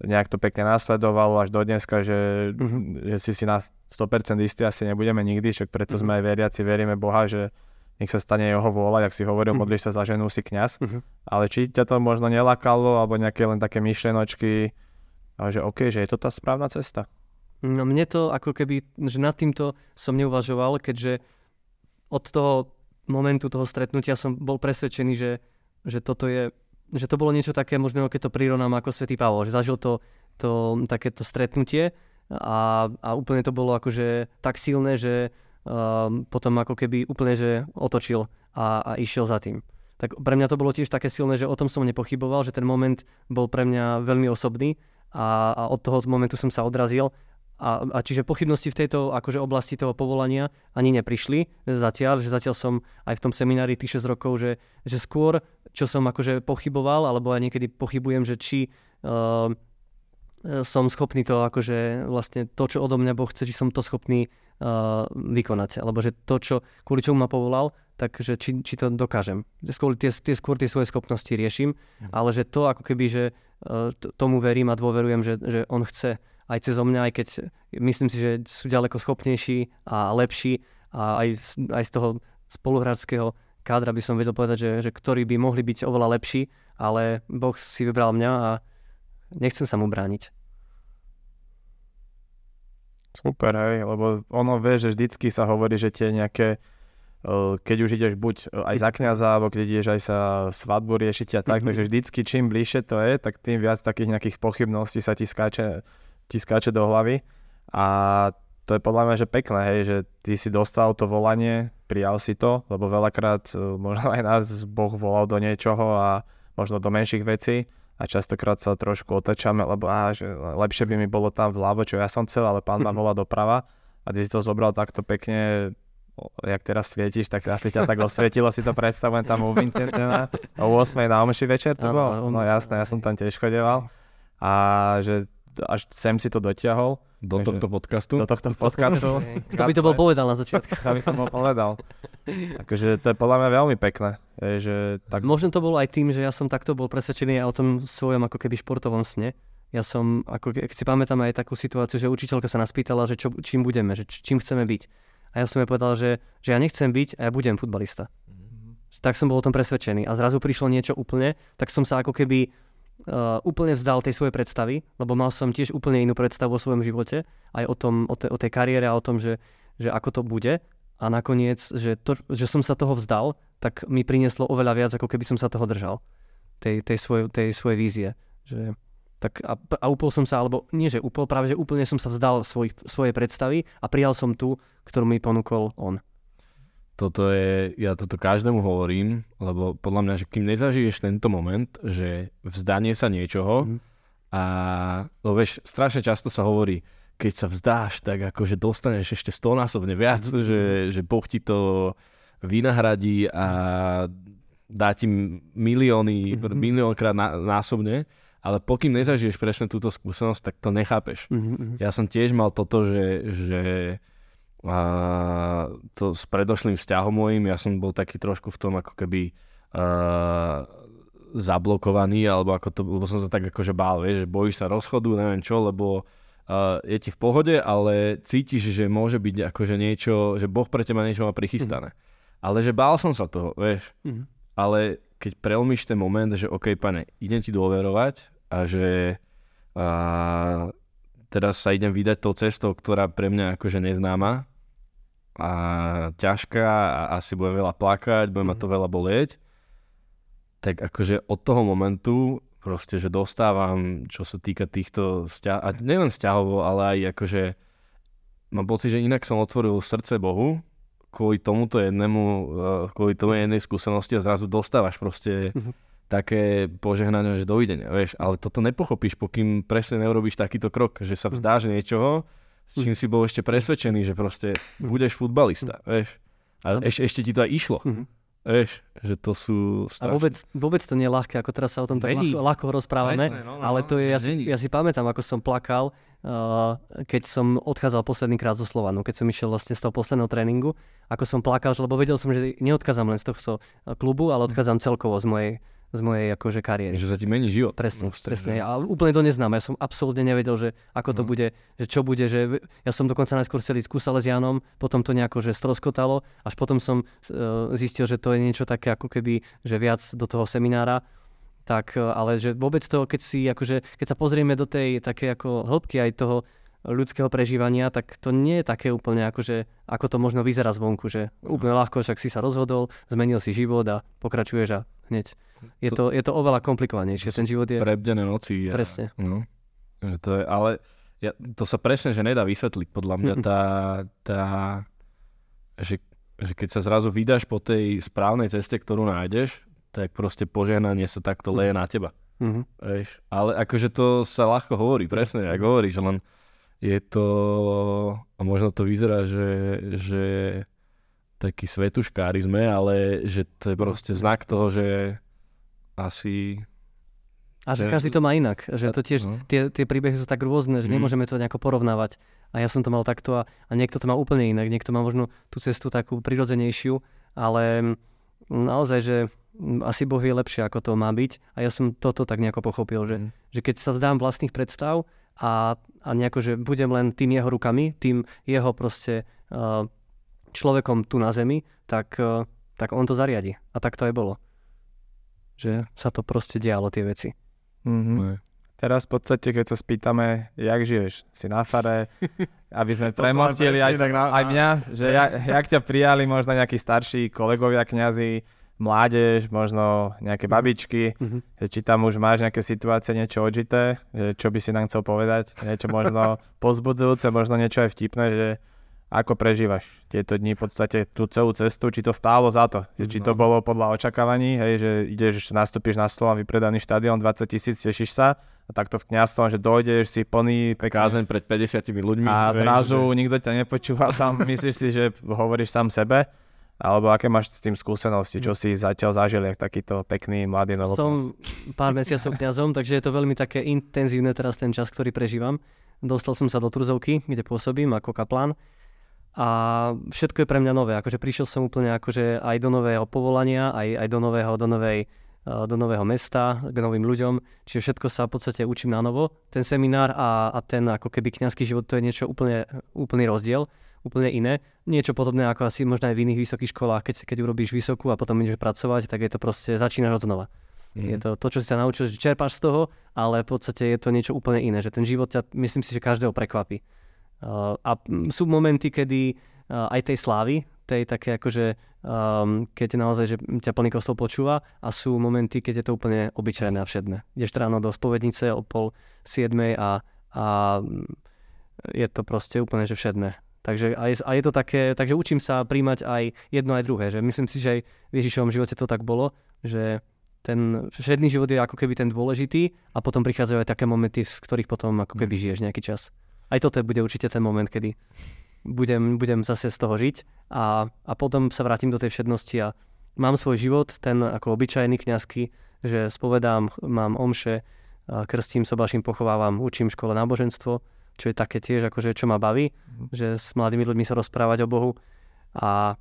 nejak to pekne nasledovalo až do dneska, že, uh-huh. že si si na 100% istý asi nebudeme nikdy, však preto uh-huh. sme aj veriaci, veríme Boha, že nech sa stane jeho vôľa, jak si hovoril, uh-huh. modlíš sa za ženu, si kňaz. Uh-huh. Ale či ťa to možno nelakalo, alebo nejaké len také myšlenočky, že OK, že je to tá správna cesta? No mne to ako keby, že nad týmto som neuvažoval, keďže od toho momentu toho stretnutia som bol presvedčený, že, že toto je že to bolo niečo také, možno keď to prirovnám ako Svetý Pavol, že zažil to, to takéto stretnutie a, a úplne to bolo akože tak silné, že um, potom ako keby úplne že otočil a, a išiel za tým. Tak pre mňa to bolo tiež také silné, že o tom som nepochyboval, že ten moment bol pre mňa veľmi osobný a, a od toho momentu som sa odrazil a, a čiže pochybnosti v tejto akože oblasti toho povolania ani neprišli zatiaľ, že zatiaľ som aj v tom seminári tých 6 rokov, že, že skôr, čo som akože pochyboval, alebo aj niekedy pochybujem, že či uh, som schopný to akože vlastne to, čo odo mňa Boh chce, či som to schopný uh, vykonať, alebo že to, čo, kvôli čomu ma povolal, takže či, či to dokážem. Skôr tie, tie, skôr tie svoje schopnosti riešim, mm. ale že to ako keby, že uh, tomu verím a dôverujem, že, že on chce aj cez mňa, aj keď myslím si, že sú ďaleko schopnejší a lepší a aj, aj z toho spoluhráčského kádra by som vedel povedať, že, že ktorí by mohli byť oveľa lepší, ale Boh si vybral mňa a nechcem sa mu brániť. Super, hej, lebo ono vie, že vždycky sa hovorí, že tie nejaké keď už ideš buď aj za kniaza, alebo keď ideš aj sa svadbu riešiť a tak, mm-hmm. takže vždycky čím bližšie to je, tak tým viac takých nejakých pochybností sa ti skáče ti skáče do hlavy. A to je podľa mňa, že pekné, hej, že ty si dostal to volanie, prijal si to, lebo veľakrát e, možno aj nás Boh volal do niečoho a možno do menších vecí a častokrát sa trošku otačame, lebo á, že lepšie by mi bolo tam vľavo, čo ja som chcel, ale pán ma volá doprava a ty si to zobral takto pekne, jak teraz svietíš, tak asi ťa tak osvietilo, si to predstavujem tam u Vincentena o 8 na omši večer to bolo? No jasné, ja som tam tiež chodeval a že až sem si to dotiahol. Do takže, tohto podcastu? Do tohto podcastu. Kto by to bol povedal na začiatku? Kto by to bol povedal. Takže to je podľa mňa veľmi pekné. Že tak... Možno to bolo aj tým, že ja som takto bol presvedčený o tom svojom ako keby športovom sne. Ja som, ako keď si pamätám aj takú situáciu, že učiteľka sa nás pýtala, že čo, čím budeme, že čím chceme byť. A ja som jej povedal, že, že ja nechcem byť a ja budem futbalista. Mm-hmm. Tak som bol o tom presvedčený. A zrazu prišlo niečo úplne, tak som sa ako keby uh, úplne vzdal tej svojej predstavy, lebo mal som tiež úplne inú predstavu o svojom živote, aj o, tom, o, te, o tej kariére a o tom, že, že ako to bude. A nakoniec, že, to, že som sa toho vzdal, tak mi prinieslo oveľa viac, ako keby som sa toho držal. Tej, tej, svoj, tej svojej vízie. Že, tak a, a upol som sa, alebo nie, že upol, práve že úplne som sa vzdal svojich, svojej predstavy a prijal som tú, ktorú mi ponúkol on toto je, ja toto každému hovorím, lebo podľa mňa, že kým nezažiješ tento moment, že vzdanie sa niečoho mm. a, no vieš, strašne často sa hovorí, keď sa vzdáš, tak akože dostaneš ešte stonásobne viac, mm. že, že Boh ti to vynahradí a dá ti milióny, mm-hmm. miliónkrát ná, násobne, ale pokým nezažiješ presne túto skúsenosť, tak to nechápeš. Mm-hmm. Ja som tiež mal toto, že, že a to s predošlým vzťahom mojim, ja som bol taký trošku v tom ako keby uh, zablokovaný, alebo ako to, lebo som sa tak akože bál, vieš, že bojíš sa rozchodu, neviem čo, lebo uh, je ti v pohode, ale cítiš, že môže byť akože niečo, že Boh pre teba niečo má prichystané. Mm. Ale že bál som sa toho, vieš. Mm. Ale keď prelmíš ten moment, že OK, pane, idem ti dôverovať a že uh, teraz sa idem vydať tou cestou, ktorá pre mňa akože neznáma a ťažká a asi budem veľa plakať, budem ma to mhm. veľa bolieť, tak akože od toho momentu proste, že dostávam, čo sa týka týchto vzťahov, a nielen vzťahovo, ale aj akože mám pocit, že inak som otvoril srdce Bohu kvôli tomuto jednému, eh, kvôli tomu jednej skúsenosti a zrazu dostávaš proste uh-huh také požehnanie, že dovidenia, vieš, ale toto nepochopíš, pokým presne neurobíš takýto krok, že sa vzdáš niečoho, s čím si bol ešte presvedčený, že proste budeš futbalista, vieš. A ešte, ešte ti to aj išlo. Vieš, že to sú strašné. A vôbec, vôbec to nie je ľahké, ako teraz sa o tom tak ľahko, ľahko rozprávame, Presne, no, no, ale to je, ja, si, ja si pamätám, ako som plakal, uh, keď som odchádzal posledný krát zo Slovanu, keď som išiel vlastne z toho posledného tréningu, ako som plakal, lebo vedel som, že neodchádzam len z tohto klubu, ale odchádzam celkovo z mojej z mojej akože kariéry. Že sa ti mení život. Presne, Proste, presne. že- A úplne to neznám. Ja som absolútne nevedel, že ako to No. bude, že čo bude, že ja som dokonca najskôr chcel ísť ku Salesianom, potom to nejako, že stroskotalo, až potom som e, zistil, že to je niečo také ako keby, že viac do toho seminára. Tak, e, ale že vôbec to, keď si, akože, keď sa pozrieme do tej také ako hĺbky aj toho ľudského prežívania, tak to nie je také úplne akože, ako to možno vyzerá zvonku, že úplne ľahko, však si sa rozhodol, zmenil si život a pokračuješ a hneď. Je to, je to oveľa komplikovanejšie, ten život je... Prebdené noci. A, Presne. No. Že to je, ale ja, to sa presne, že nedá vysvetliť podľa mňa Mm-mm. tá, tá že, že keď sa zrazu vydáš po tej správnej ceste, ktorú nájdeš, tak proste požehnanie sa takto leje na teba. Mhm. Vieš? Ale akože to sa ľahko hovorí, presne, ako hovoríš, len je to, a možno to vyzerá, že, že taký svetuškári sme, ale že to je proste znak toho, že asi... A že každý to má inak. Že to tiež, No. tie, tie príbehy sú tak rôzne, že Mhm. nemôžeme to nejako porovnávať. A ja som to mal takto a, a niekto to má úplne inak. Niekto má možno tú cestu takú prirodzenejšiu, ale mm, naozaj, že mm, asi Boh vie lepšie, ako to má byť. A ja som toto tak nejako pochopil, že, Mhm. že keď sa vzdám vlastných predstav a, a nejako, že budem len tým jeho rukami, tým jeho proste uh, človekom tu na zemi, tak, uh, tak on to zariadi. A tak to aj bolo. Že sa to proste dialo, tie veci. Mhm. No. Teraz v podstate, keď sa spýtame, jak žiješ, si na fare, aby sme premostili aj, aj mňa, že jak, jak ťa prijali možno nejakí starší kolegovia kňazi, mládež, možno nejaké babičky, Mhm. že či tam už máš nejaké situácie, niečo odžité, že čo by si nám chcel povedať, niečo možno pozbudzujúce, možno niečo aj vtipné, že ako prežívaš tieto dni, v podstate tú celú cestu, či to stálo za to, že či to No. bolo podľa očakávaní, hej, že ideš, nastúpiš na Slovan, vypredaný štadión, 20 tisíc, tešíš sa, a takto v kňazstvom, že dojdeš, si plný, pekný, Kázeň pred 50 ľuďmi. a vieš, zrazu že- nikto ťa nepočúva, sám myslíš si, že hovoríš sám sebe, alebo aké máš s tým skúsenosti, čo si zatiaľ zažil, jak takýto pekný mladý novotný. Som pár mesiacov kňazom, takže je to veľmi také intenzívne teraz ten čas, ktorý prežívam. Dostal som sa do Turzovky, kde pôsobím ako kaplán a všetko je pre mňa nové. Akože prišiel som úplne akože aj do nového povolania, aj, aj do, nového, do, novej, eh, do nového mesta, k novým ľuďom. Čiže všetko sa v podstate učím na novo. Ten seminár a, a ten ako keby kňazský život to je niečo úplne, úplný rozdiel úplne iné. Niečo podobné ako asi možno aj v iných vysokých školách, keď, keď urobíš vysokú a potom ideš pracovať, tak je to proste, začínaš od znova. Mhm. Je to to, čo si sa naučil, že čerpáš z toho, ale v podstate je to niečo úplne iné, že ten život ťa, myslím si, že každého prekvapí. Uh, a mm, sú momenty, kedy uh, aj tej slávy, tej také akože, um, keď naozaj, že ťa plný kostol počúva a sú momenty, keď je to úplne obyčajné a všedné. Ideš ráno do spovednice o pol siedmej a, a mm, je to proste úplne, že všedné. Takže a je, a je to také, takže učím sa príjmať aj jedno aj druhé, že myslím si, že aj v Ježišovom živote to tak bolo, že ten všedný život je ako keby ten dôležitý a potom prichádzajú aj také momenty, z ktorých potom ako keby žiješ nejaký čas. Aj toto bude určite ten moment, kedy budem, budem zase z toho žiť a, a potom sa vrátim do tej všednosti a mám svoj život, ten ako obyčajný kňazský, že spovedám, mám omše, krstím, sobaším, pochovávam, učím škole náboženstvo, čo je také tiež akože čo ma baví, že s mladými ľuďmi sa rozprávať o Bohu a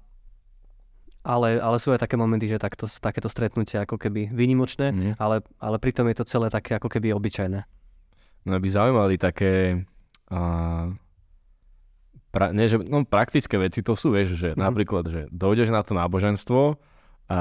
ale, ale sú aj také momenty, že takto, takéto stretnutie ako keby výnimočné, Mhm. ale, ale pritom je to celé také ako keby obyčajné. Mňa by zaujímali také a, pra, nie, že, no, praktické veci to sú, vieš, že Mhm. napríklad, že dojdeš na to náboženstvo a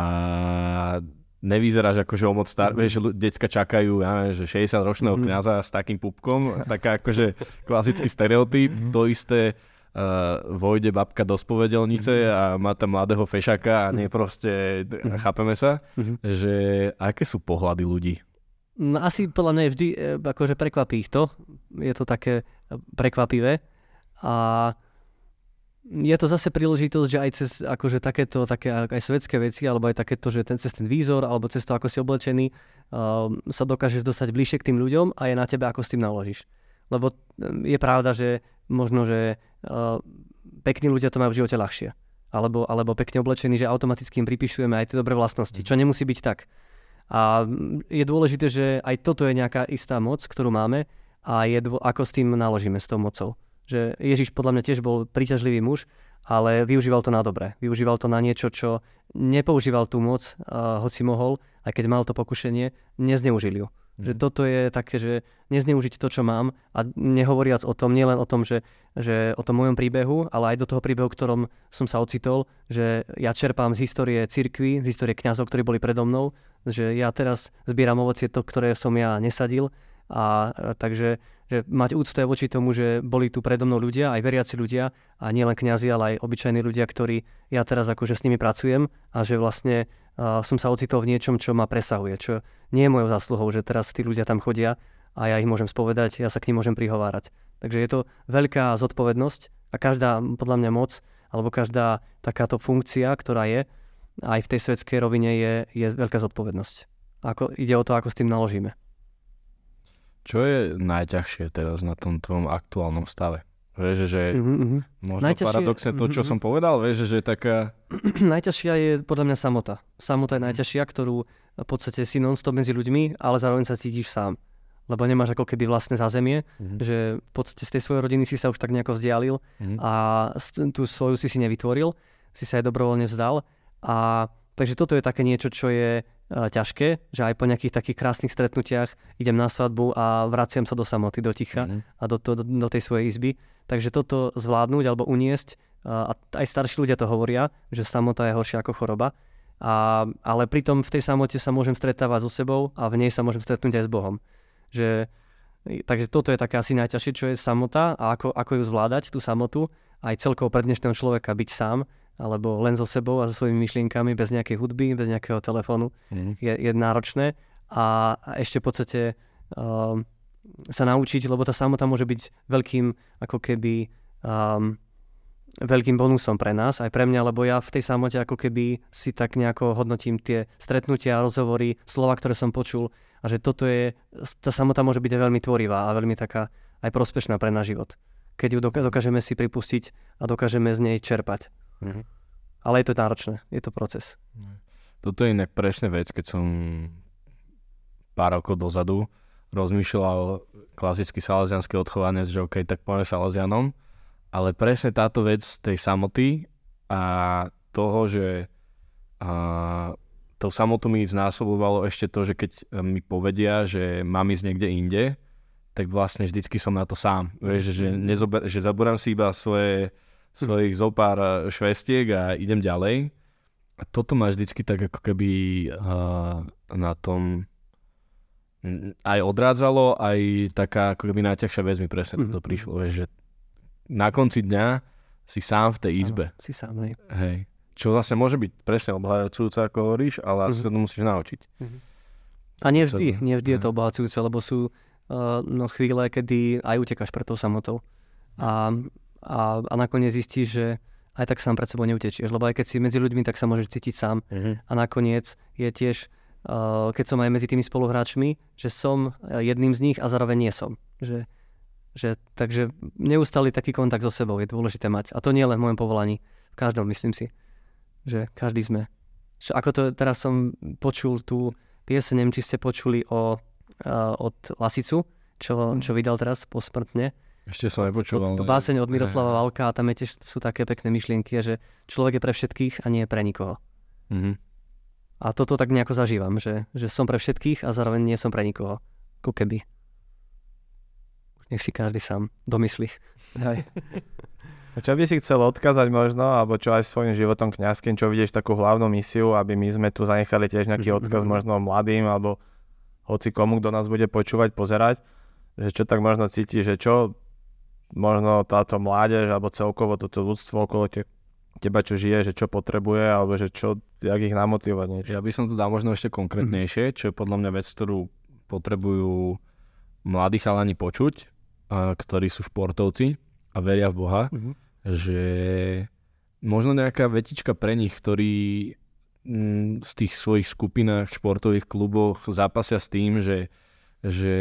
nevyzeráš ako, že o moc star, Mhm. vieš, decka čakajú, ja neviem, že 60-ročného Mhm. kňaza s takým pupkom, taká akože klasický stereotyp, Mhm. to isté uh, vojde babka do spovedelnice a má tam mladého fešaka a nie proste, chápeme sa, že aké sú pohľady ľudí? No, asi podľa mňa je vždy, e, akože prekvapí ich to. Je to také e, prekvapivé. A je to zase príležitosť, že aj cez akože takéto, také aj svetské veci, alebo aj takéto, že ten, cez ten výzor, alebo cez to, ako si oblečený, uh, sa dokážeš dostať bližšie k tým ľuďom a je na tebe, ako s tým naložíš. Lebo e, je pravda, že možno, že uh, pekní ľudia to majú v živote ľahšie. Alebo, alebo pekne oblečení, že automaticky im pripíšujeme aj tie dobré vlastnosti, čo nemusí byť tak. A je dôležité, že aj toto je nejaká istá moc, ktorú máme a je dô, ako s tým naložíme, s tou mocou. Že Ježiš podľa mňa tiež bol príťažlivý muž ale využíval to na dobre. Využíval to na niečo, čo nepoužíval tú moc, uh, hoci mohol, aj keď mal to pokušenie, nezneužil ju. Že Mhm. toto je také, že nezneužiť to, čo mám a nehovoriac o tom, nielen o tom, že, že o tom mojom príbehu, ale aj do toho príbehu, ktorom som sa ocitol, že ja čerpám z histórie cirkvy, z histórie kňazov, ktorí boli predo mnou, že ja teraz zbieram ovocie to, ktoré som ja nesadil a e, takže že mať úctu aj voči tomu, že boli tu predo mnou ľudia, aj veriaci ľudia a nielen kňazi, ale aj obyčajní ľudia, ktorí ja teraz akože s nimi pracujem a že vlastne uh, som sa ocitol v niečom, čo ma presahuje, čo nie je mojou zásluhou, že teraz tí ľudia tam chodia a ja ich môžem spovedať, ja sa k nim môžem prihovárať. Takže je to veľká zodpovednosť a každá podľa mňa moc alebo každá takáto funkcia, ktorá je aj v tej svetskej rovine je, je veľká zodpovednosť. Ako, ide o to, ako s tým naložíme. Čo je najťažšie teraz na tom tvojom aktuálnom stave? Vieš, že Mm-hmm. možno Najťažšie- paradoxne to, čo Mhm. som povedal, vieš, že je taká... najťažšia je podľa mňa samota. Samota je najťažšia, ktorú v podstate si non-stop medzi ľuďmi, ale zároveň sa cítiš sám. Lebo nemáš ako keby vlastné zázemie, Mhm. že v podstate z tej svojej rodiny si sa už tak nejako vzdialil Mhm. a tú svoju si si nevytvoril, si sa aj dobrovoľne vzdal. A takže toto je také niečo, čo je ťažké, že aj po nejakých takých krásnych stretnutiach idem na svadbu a vraciam sa do samoty, do ticha Mhm. a do, do, do tej svojej izby. Takže toto zvládnuť alebo uniesť, a aj starší ľudia to hovoria, že samota je horšia ako choroba, a, ale pritom v tej samote sa môžem stretávať so sebou a v nej sa môžem stretnúť aj s Bohom. Že, takže toto je také asi najťažšie, čo je samota a ako, ako ju zvládať, tú samotu, aj celkovo pre dnešného človeka byť sám, alebo len so sebou a so svojimi myšlienkami, bez nejakej hudby, bez nejakého telefónu Mhm. je, je náročné a, a ešte v podstate um, sa naučiť, lebo tá samota môže byť veľkým ako keby um, veľkým bonusom pre nás, aj pre mňa, lebo ja v tej samote ako keby si tak nejako hodnotím tie stretnutia, rozhovory, slova, ktoré som počul a že toto je, tá samota môže byť aj veľmi tvorivá a veľmi taká aj prospešná pre náš život. Keď ju dokážeme si pripustiť a dokážeme z nej čerpať. Mhm. Ale je to náročné, je to proces. Toto je inak presne vec, keď som pár rokov dozadu rozmýšľal klasicky salazianské odchovanie, že OK, tak poďme salazianom, ale presne táto vec tej samoty a toho, že a, to samotu mi znásobovalo ešte to, že keď mi povedia, že mám ísť niekde inde, tak vlastne vždycky som na to sám. Vieš, že, nezober, že zaborám si iba svoje, svojich zopár e, švestiek a idem ďalej. A toto ma vždycky tak ako keby uh, na tom mm, aj odrádzalo, aj taká ako keby najťažšia vec mi presne toto Mhm. prišlo, vieš, že na konci dňa si sám v tej izbe. Áno, si sám, hej. Hej. Čo vlastne môže byť presne obhajujúce, ako hovoríš, ale asi Mhm. sa to musíš naučiť. A nie Co- vždy, nie vždy je to Aha. obohacujúce, lebo sú uh, no, chvíle, kedy aj utekáš pred tou samotou. A, a, a nakoniec zistíš, že aj tak sám pred sebou neutečieš, lebo aj keď si medzi ľuďmi, tak sa môžeš cítiť sám. A nakoniec je tiež, uh, keď som aj medzi tými spoluhráčmi, že som uh, jedným z nich a zároveň nie som. Že, že, takže neustály taký kontakt so sebou je dôležité mať. A to nie len v mojom povolaní, v každom myslím si. Že každý sme. Že ako to teraz som počul tú pieseň, či ste počuli o, uh, od Lasicu, čo, čo vydal teraz posmrtne. Ešte som nepočul. Ale- to báseň od Miroslava Valka a tam je tiež sú také pekné myšlienky, že človek je pre všetkých a nie pre nikoho. Mhm. A toto tak nejako zažívam, že, že som pre všetkých a zároveň nie som pre nikoho. Ako keby. Nech si každý sám domyslí. Hej. A Čo by si chcel odkázať možno, alebo čo aj svojim životom kňazským, čo vidíš takú hlavnú misiu, aby my sme tu zanechali tiež nejaký Mhm, odkaz možno mladým, alebo hoci komu, kto nás bude počúvať, pozerať, že čo tak možno cíti, že čo možno táto mládež, alebo celkovo toto ľudstvo okolo te, teba, čo žije, že čo potrebuje, alebo že čo, jak ich namotivovať niečo. Ja by som to dal možno ešte konkrétnejšie, čo je podľa mňa vec, ktorú potrebujú mladí chalani počuť, a ktorí sú športovci a veria v Boha, že možno nejaká vetička pre nich, ktorí mm, z tých svojich skupinách, športových kluboch zápasia s tým, že že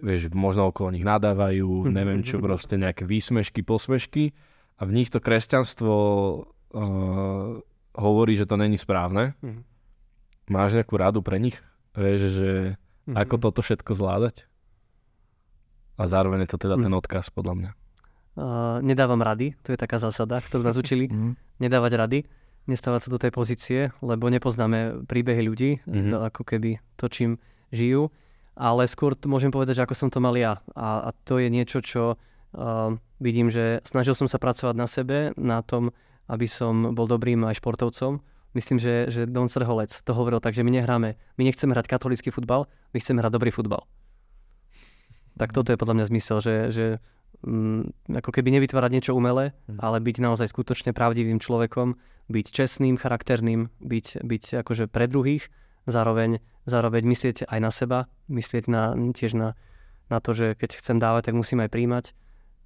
vieš, možno okolo nich nadávajú, neviem čo, proste nejaké výsmešky, posmešky a v nich to kresťanstvo uh, hovorí, že to není správne. Mhm. Máš nejakú radu pre nich? Vieš, že Mhm. ako toto všetko zvládať? A zároveň je to teda Mhm. ten odkaz, podľa mňa. uh, nedávam rady, to je taká zásada, ktorú nás učili, nedávať rady, nestávať sa do tej pozície, lebo nepoznáme príbehy ľudí, Mhm. to ako keby to, čím žijú, ale skôr môžem povedať, že ako som to mal ja. A, a to je niečo, čo uh, vidím, že snažil som sa pracovať na sebe, na tom, aby som bol dobrým aj športovcom. Myslím, že, že Don Srholec to hovoril tak, že my nehráme, my nechceme hrať katolický futbal, my chceme hrať dobrý futbal. Tak toto je podľa mňa zmysel, že, že mm, ako keby nevytvárať niečo umelé, Mhm. ale byť naozaj skutočne pravdivým človekom, byť čestným, charakterným, byť, byť akože pre druhých, zároveň, zároveň myslieť aj na seba, myslieť na, tiež na, na to, že keď chcem dávať, tak musím aj príjmať.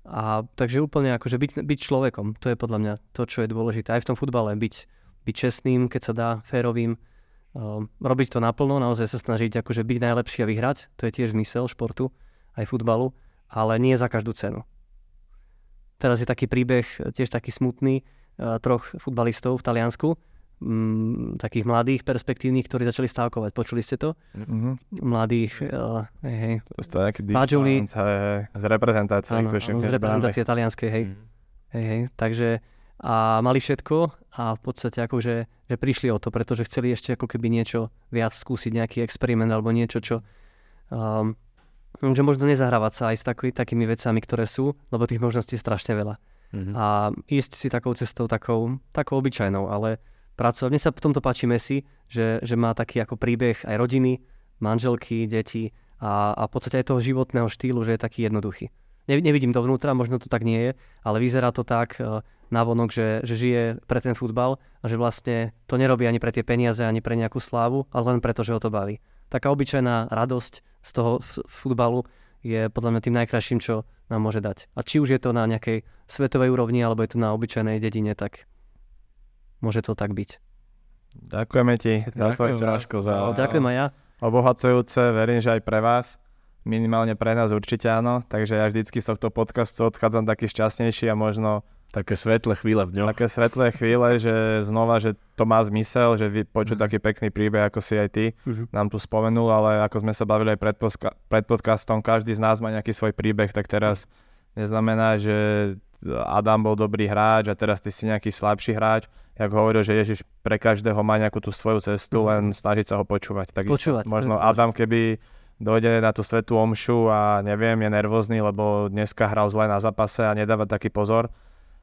A takže úplne akože byť, byť človekom, to je podľa mňa to, čo je dôležité aj v tom futbale, byť, byť čestným, keď sa dá, férovým, um, robiť to naplno, naozaj sa snažiť akože byť najlepší a vyhrať, to je tiež zmysel športu, aj futbalu, ale nie za každú cenu. Teraz je taký príbeh, tiež taký smutný, uh, troch futbalistov v Taliansku, mm, takých mladých, perspektívnych, ktorí začali stávkovať. Počuli ste to? Mhm. Mladých, uh, hej, hej, hej, z reprezentácie. áno, áno, z reprezentácie talianskej, hej. Mhm. Hej, hej, takže a mali všetko a v podstate akože že prišli o to, pretože chceli ešte ako keby niečo viac skúsiť, nejaký experiment alebo niečo, čo um, že možno nezahrávať sa aj s taký, takými vecami, ktoré sú, lebo tých možností je strašne veľa. Mhm. A ísť si takou cestou, takou, takou obyčajnou, ale pracovať. Mne sa v tomto páči Messi, že, že má taký ako príbeh aj rodiny, manželky, deti a, a v podstate aj toho životného štýlu, že je taký jednoduchý. Ne, nevidím dovnútra, možno to tak nie je, ale vyzerá to tak e, navonok, že, že žije pre ten futbal a že vlastne to nerobí ani pre tie peniaze, ani pre nejakú slávu, ale len preto, že ho to baví. Taká obyčajná radosť z toho futbalu je podľa mňa tým najkrajším, čo nám môže dať. A či už je to na nejakej svetovej úrovni, alebo je to na obyčajnej dedine, tak môže to tak byť. Ďakujeme ti. za tvoj Ďakujem, čas. Ráško, za... Ďakujem aj ja. Obohacujúce, verím, že aj pre vás. Minimálne pre nás určite áno. Takže ja vždycky z tohto podcastu odchádzam taký šťastnejší a možno Také svetlé chvíle v ňom. také svetlé chvíle, že znova, že to má zmysel, že vy počuť Mhm. taký pekný príbeh, ako si aj ty Mhm. nám tu spomenul, ale ako sme sa bavili aj pred, poska- pred podcastom, každý z nás má nejaký svoj príbeh, tak teraz neznamená, že Adam bol dobrý hráč a teraz ty si nejaký slabší hráč. Jak hovoril, že Ježiš pre každého má nejakú tú svoju cestu, Mhm. len snažiť sa ho počúvať. Tak Počúvať, možno. Adam, keby dojde na tú svetú omšu a neviem, je nervózny, lebo dneska hral zle na zápase a nedáva taký pozor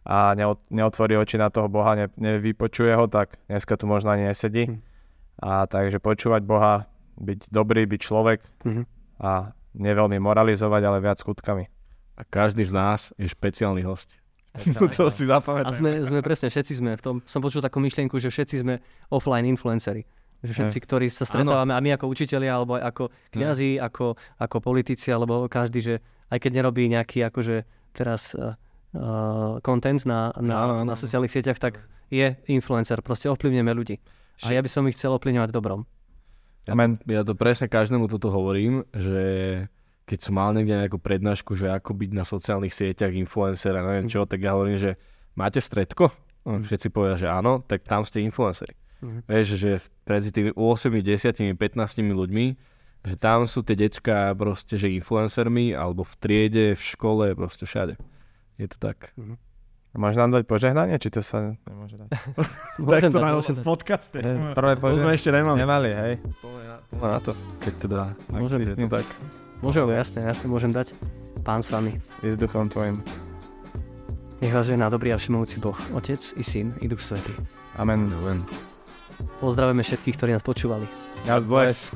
a neot- neotvorí oči na toho Boha, ne- nevypočuje ho, tak dneska tu možno ani nesedí. Hm. A takže počúvať Boha, byť dobrý, byť človek Mhm. a neveľmi moralizovať, ale viac skutkami. A každý z nás je špeciálny host. To si A zapamätaj. sme, sme presne, všetci sme v tom, som počul takú myšlienku, že všetci sme offline influenceri. Že všetci, ktorí sa stretávame, a my ako učitelia, alebo aj ako kňazi, ako, ako politici, alebo každý, že aj keď nerobí nejaký akože teraz uh, uh, content na, na, Áno, áno. na sociálnych sieťach, tak je influencer. Proste ovplyvňujeme ľudí. A ja by som ich chcel ovplyvňovať dobrom. Ja to, ja to presne každému toto hovorím, že keď som mal niekde nejakú prednášku, že ako byť na sociálnych sieťach influencer a neviem čo, tak ja hovorím, že máte stredko? Všetci povedia, že áno, tak tam ste influenceri. Mhm. Vieš, že medzi tými 8, 10, 15 ľuďmi, že tam sú tie decka proste, že influencermi, alebo v triede, v škole, proste všade. Je to tak. Môže nám dať požehnanie, či to sa nemôže dať? Môžem dať, môžem dať. podcaste. Prvé To sme ešte nemali. Nemali, hej. Poďme na to, keď teda, ak Môžem si s tým to tak. Môžem, jasne, jasne, môžem dať. Pán s vami. I s duchom tvojim. Nech vás žehná dobrý a všemovúci Boh, Otec i Syn i Duch Svetý. Amen. Len. Pozdravujeme všetkých, ktorí nás počúvali. God bless.